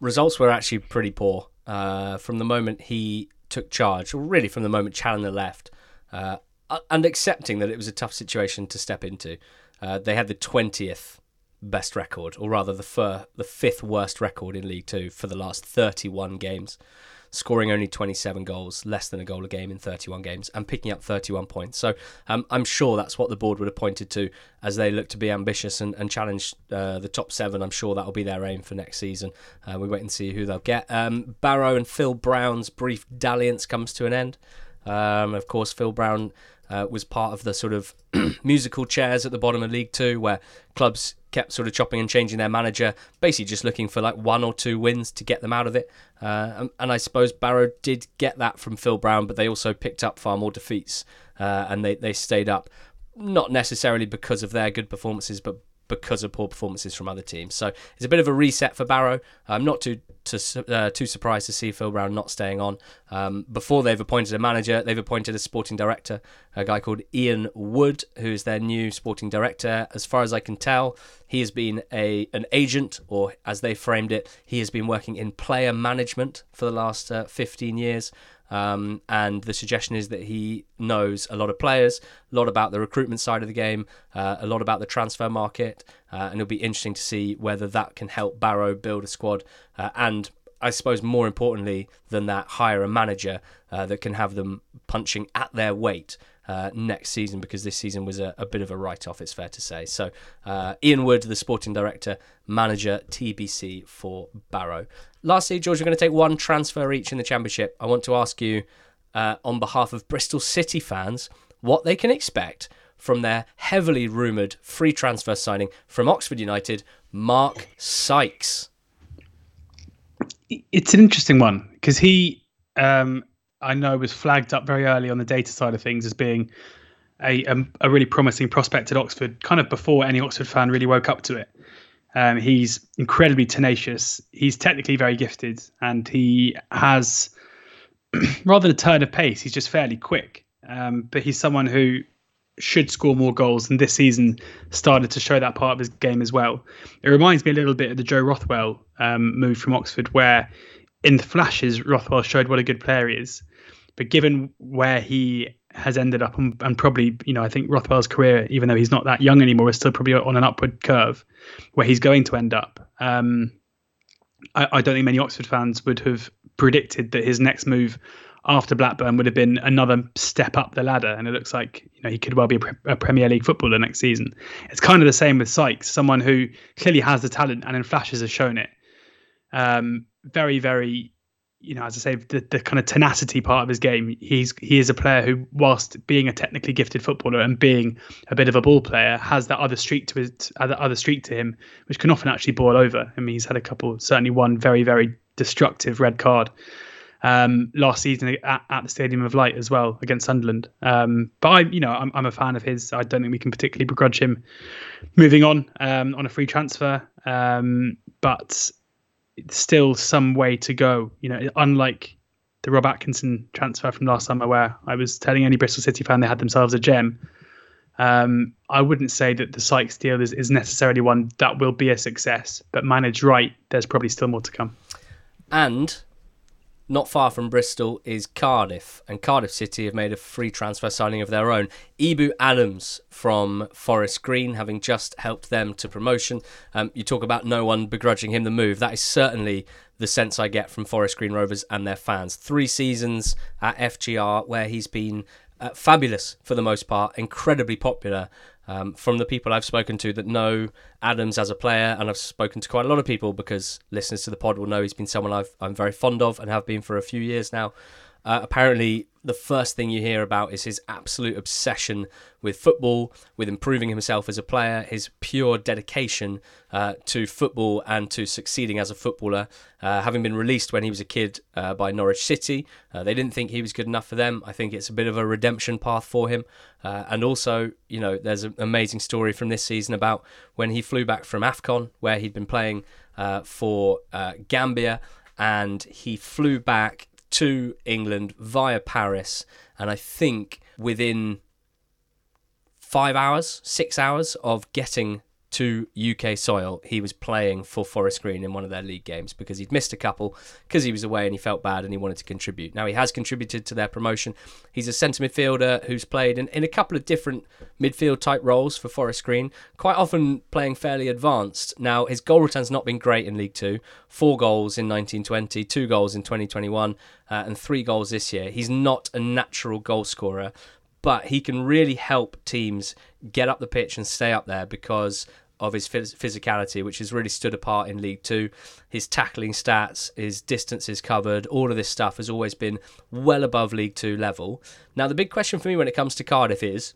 results were actually pretty poor uh, from the moment he took charge, or really from the moment Challinor left, uh, and accepting that it was a tough situation to step into. Uh, they had the 20th best record, or rather the fir- the fifth worst record in League Two for the last 31 games, scoring only 27 goals, less than a goal a game in 31 games, and picking up 31 points. So um, I'm sure that's what the board would have pointed to as they look to be ambitious and, and challenge uh, the top seven. I'm sure that will be their aim for next season. Uh, we wait and see who they'll get. Um, Barrow and Phil Brown's brief dalliance comes to an end. Um, of course, Phil Brown uh, was part of the sort of musical chairs at the bottom of League Two, where clubs kept sort of chopping and changing their manager, basically just looking for like one or two wins to get them out of it. Uh, and, and, I suppose Barrow did get that from Phil Brown, but they also picked up far more defeats uh, and they, they stayed up, not necessarily because of their good performances, but because of poor performances from other teams. So it's a bit of a reset for Barrow. I'm not too to, uh, too surprised to see Phil Brown not staying on. Um, before they've appointed a manager, they've appointed a sporting director, a guy called Ian Wood, who's their new sporting director. As far as I can tell, he has been a an agent, or as they framed it, he has been working in player management for the last uh, 15 years. Um, and the suggestion is that he knows a lot of players, a lot about the recruitment side of the game, uh, a lot about the transfer market, uh, and it'll be interesting to see whether that can help Barrow build a squad uh, and. I suppose more importantly than that, hire a manager uh, that can have them punching at their weight uh, next season because this season was a, a bit of a write off, it's fair to say. So, uh, Ian Wood, the sporting director, manager TBC for Barrow. Lastly, George, we're going to take one transfer each in the Championship. I want to ask you, uh, on behalf of Bristol City fans, what they can expect from their heavily rumoured free transfer signing from Oxford United, Mark Sykes. It's an interesting one because he um, I know was flagged up very early on the data side of things as being a, a, a really promising prospect at Oxford, kind of before any Oxford fan really woke up to it. Um, he's incredibly tenacious. He's technically very gifted, and he has rather than a turn of pace. He's just fairly quick. Um, but he's someone who should score more goals, and this season started to show that part of his game as well. It reminds me a little bit of the Joe Rothwell um, move from Oxford, where in the flashes Rothwell showed what a good player he is, but given where he has ended up, and, and, probably, you know, I think Rothwell's career, even though he's not that young anymore, is still probably on an upward curve where he's going to end up. Um, I, I, don't think many Oxford fans would have predicted that his next move after Blackburn would have been another step up the ladder, and it looks like you know he could well be a, pre- a Premier League footballer next season. It's kind of the same with Sykes, someone who clearly has the talent and in flashes has shown it. Um, very, very you know, as I say, the, the kind of tenacity part of his game, he's he is a player who, whilst being a technically gifted footballer and being a bit of a ball player, has that other streak to his other other streak to him, which can often actually boil over. I mean, he's had a couple, certainly one very very destructive red card um, last season at, at, the Stadium of Light as well against Sunderland. Um, but I, you know, I'm, I'm a fan of his. I don't think we can particularly begrudge him moving on um, on a free transfer. Um, but still some way to go. You know, unlike the Rob Atkinson transfer from last summer, where I was telling any Bristol City fan they had themselves a gem. Um, I wouldn't say that the Sykes deal is, is necessarily one that will be a success, but managed right, there's probably still more to come. And not far from Bristol is Cardiff, and Cardiff City have made a free transfer signing of their own. Ebou Adams from Forest Green, having just helped them to promotion. Um, you talk about no one begrudging him the move. That is certainly the sense I get from Forest Green Rovers and their fans. Three seasons at FGR where he's been uh, fabulous for the most part, incredibly popular, um, from the people I've spoken to that know Adams as a player, and I've spoken to quite a lot of people because listeners to the pod will know he's been someone I've, I'm very fond of and have been for a few years now. Uh, apparently, the first thing you hear about is his absolute obsession with football, with improving himself as a player, his pure dedication uh, to football and to succeeding as a footballer. Uh, having been released when he was a kid uh, by Norwich City, uh, they didn't think he was good enough for them. I think it's a bit of a redemption path for him. Uh, and also, you know, there's an amazing story from this season about when he flew back from AFCON, where he'd been playing uh, for Gambia and he flew back to England via Paris, and I think within five hours, six hours of getting to UK soil, he was playing for Forest Green in one of their league games because he'd missed a couple because he was away and he felt bad and he wanted to contribute. Now he has contributed to their promotion. He's a centre midfielder who's played in, in a couple of different midfield type roles for Forest Green, quite often playing fairly advanced. Now his goal return's not been great in League Two. Four goals in 1920, two goals in 2021, uh, and three goals this year. He's not a natural goal scorer, but he can really help teams get up the pitch and stay up there because of his phys- physicality, which has really stood apart in League Two. His tackling stats, his distances covered, all of this stuff has always been well above League Two level. Now, the big question for me when it comes to Cardiff is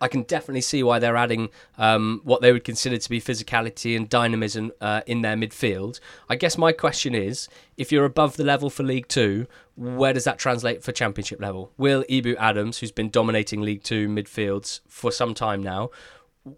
I can definitely see why they're adding um, what they would consider to be physicality and dynamism uh, in their midfield. I guess my question is if you're above the level for League Two, where does that translate for Championship level? Will Ebou Adams, who's been dominating League Two midfields for some time now,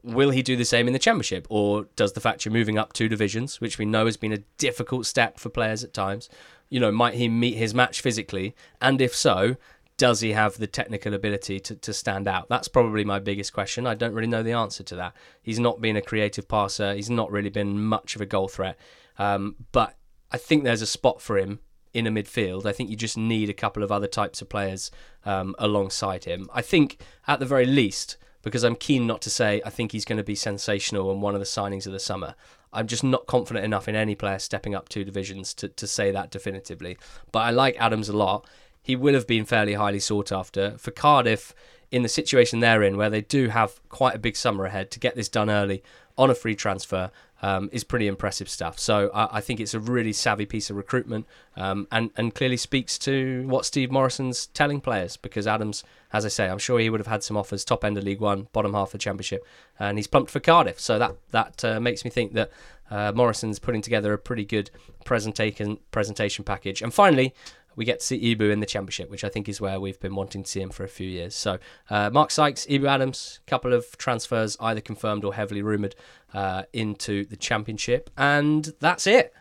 will he do the same in the Championship? Or does the fact you're moving up two divisions, which we know has been a difficult step for players at times, you know, might he meet his match physically? And if so, does he have the technical ability to, to stand out? That's probably my biggest question. I don't really know the answer to that. He's not been a creative passer. He's not really been much of a goal threat. Um, but I think there's a spot for him in a midfield. I think you just need a couple of other types of players um, alongside him. I think at the very least, because I'm keen not to say I think he's going to be sensational and one of the signings of the summer. I'm just not confident enough in any player stepping up two divisions to, to say that definitively. But I like Adams a lot he will have been fairly highly sought after. For Cardiff, in the situation they're in, where they do have quite a big summer ahead, to get this done early on a free transfer um, is pretty impressive stuff. So I, I, think it's a really savvy piece of recruitment um, and, and clearly speaks to what Steve Morison's telling players because Adams, as I say, I'm sure he would have had some offers top end of League One, bottom half of Championship, and he's plumped for Cardiff. So that, that uh, makes me think that uh, Morison's putting together a pretty good presentation, presentation package. And finally, we get to see Ebou in the Championship, which I think is where we've been wanting to see him for a few years. So, uh, Mark Sykes, Ebou Adams, couple of transfers either confirmed or heavily rumoured uh, into the Championship. And that's it.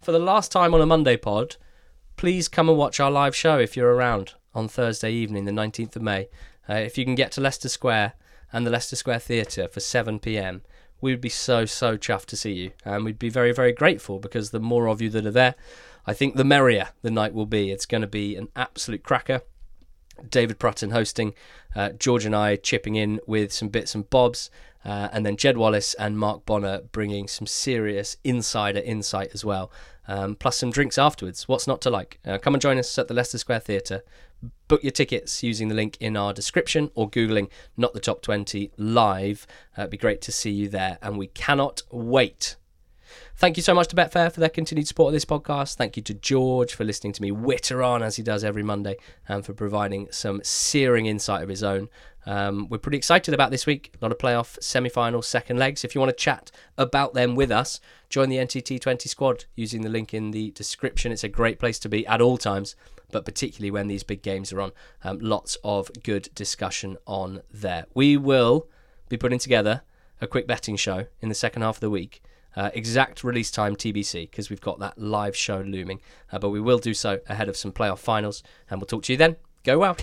For the last time on a Monday pod, please come and watch our live show if you're around on Thursday evening, the 19th of May. Uh, if you can get to Leicester Square and the Leicester Square Theatre for 7 pm, we would be so, so chuffed to see you. And we'd be very, very grateful because the more of you that are there, I think the merrier the night will be. It's going to be an absolute cracker. David Prutton hosting, uh, George and I chipping in with some bits and bobs, uh, and then Jed Wallace and Mark Bonner bringing some serious insider insight as well, um, plus some drinks afterwards. What's not to like? Uh, come and join us at the Leicester Square Theatre. Book your tickets using the link in our description or Googling Not the Top 20 live. Uh, it'd be great to see you there, and we cannot wait Thank you so much to Betfair for their continued support of this podcast. Thank you to George for listening to me witter on as he does every Monday and for providing some searing insight of his own. Um, we're pretty excited about this week. A lot of playoff semi-final second legs. If you want to chat about them with us, join the NTT20 squad using the link in the description. It's a great place to be at all times, but particularly when these big games are on. Um, lots of good discussion on there. We will be putting together a quick betting show in the second half of the week. Uh, exact release time TBC because we've got that live show looming. Uh, but we will do so ahead of some playoff finals, and we'll talk to you then. Go well.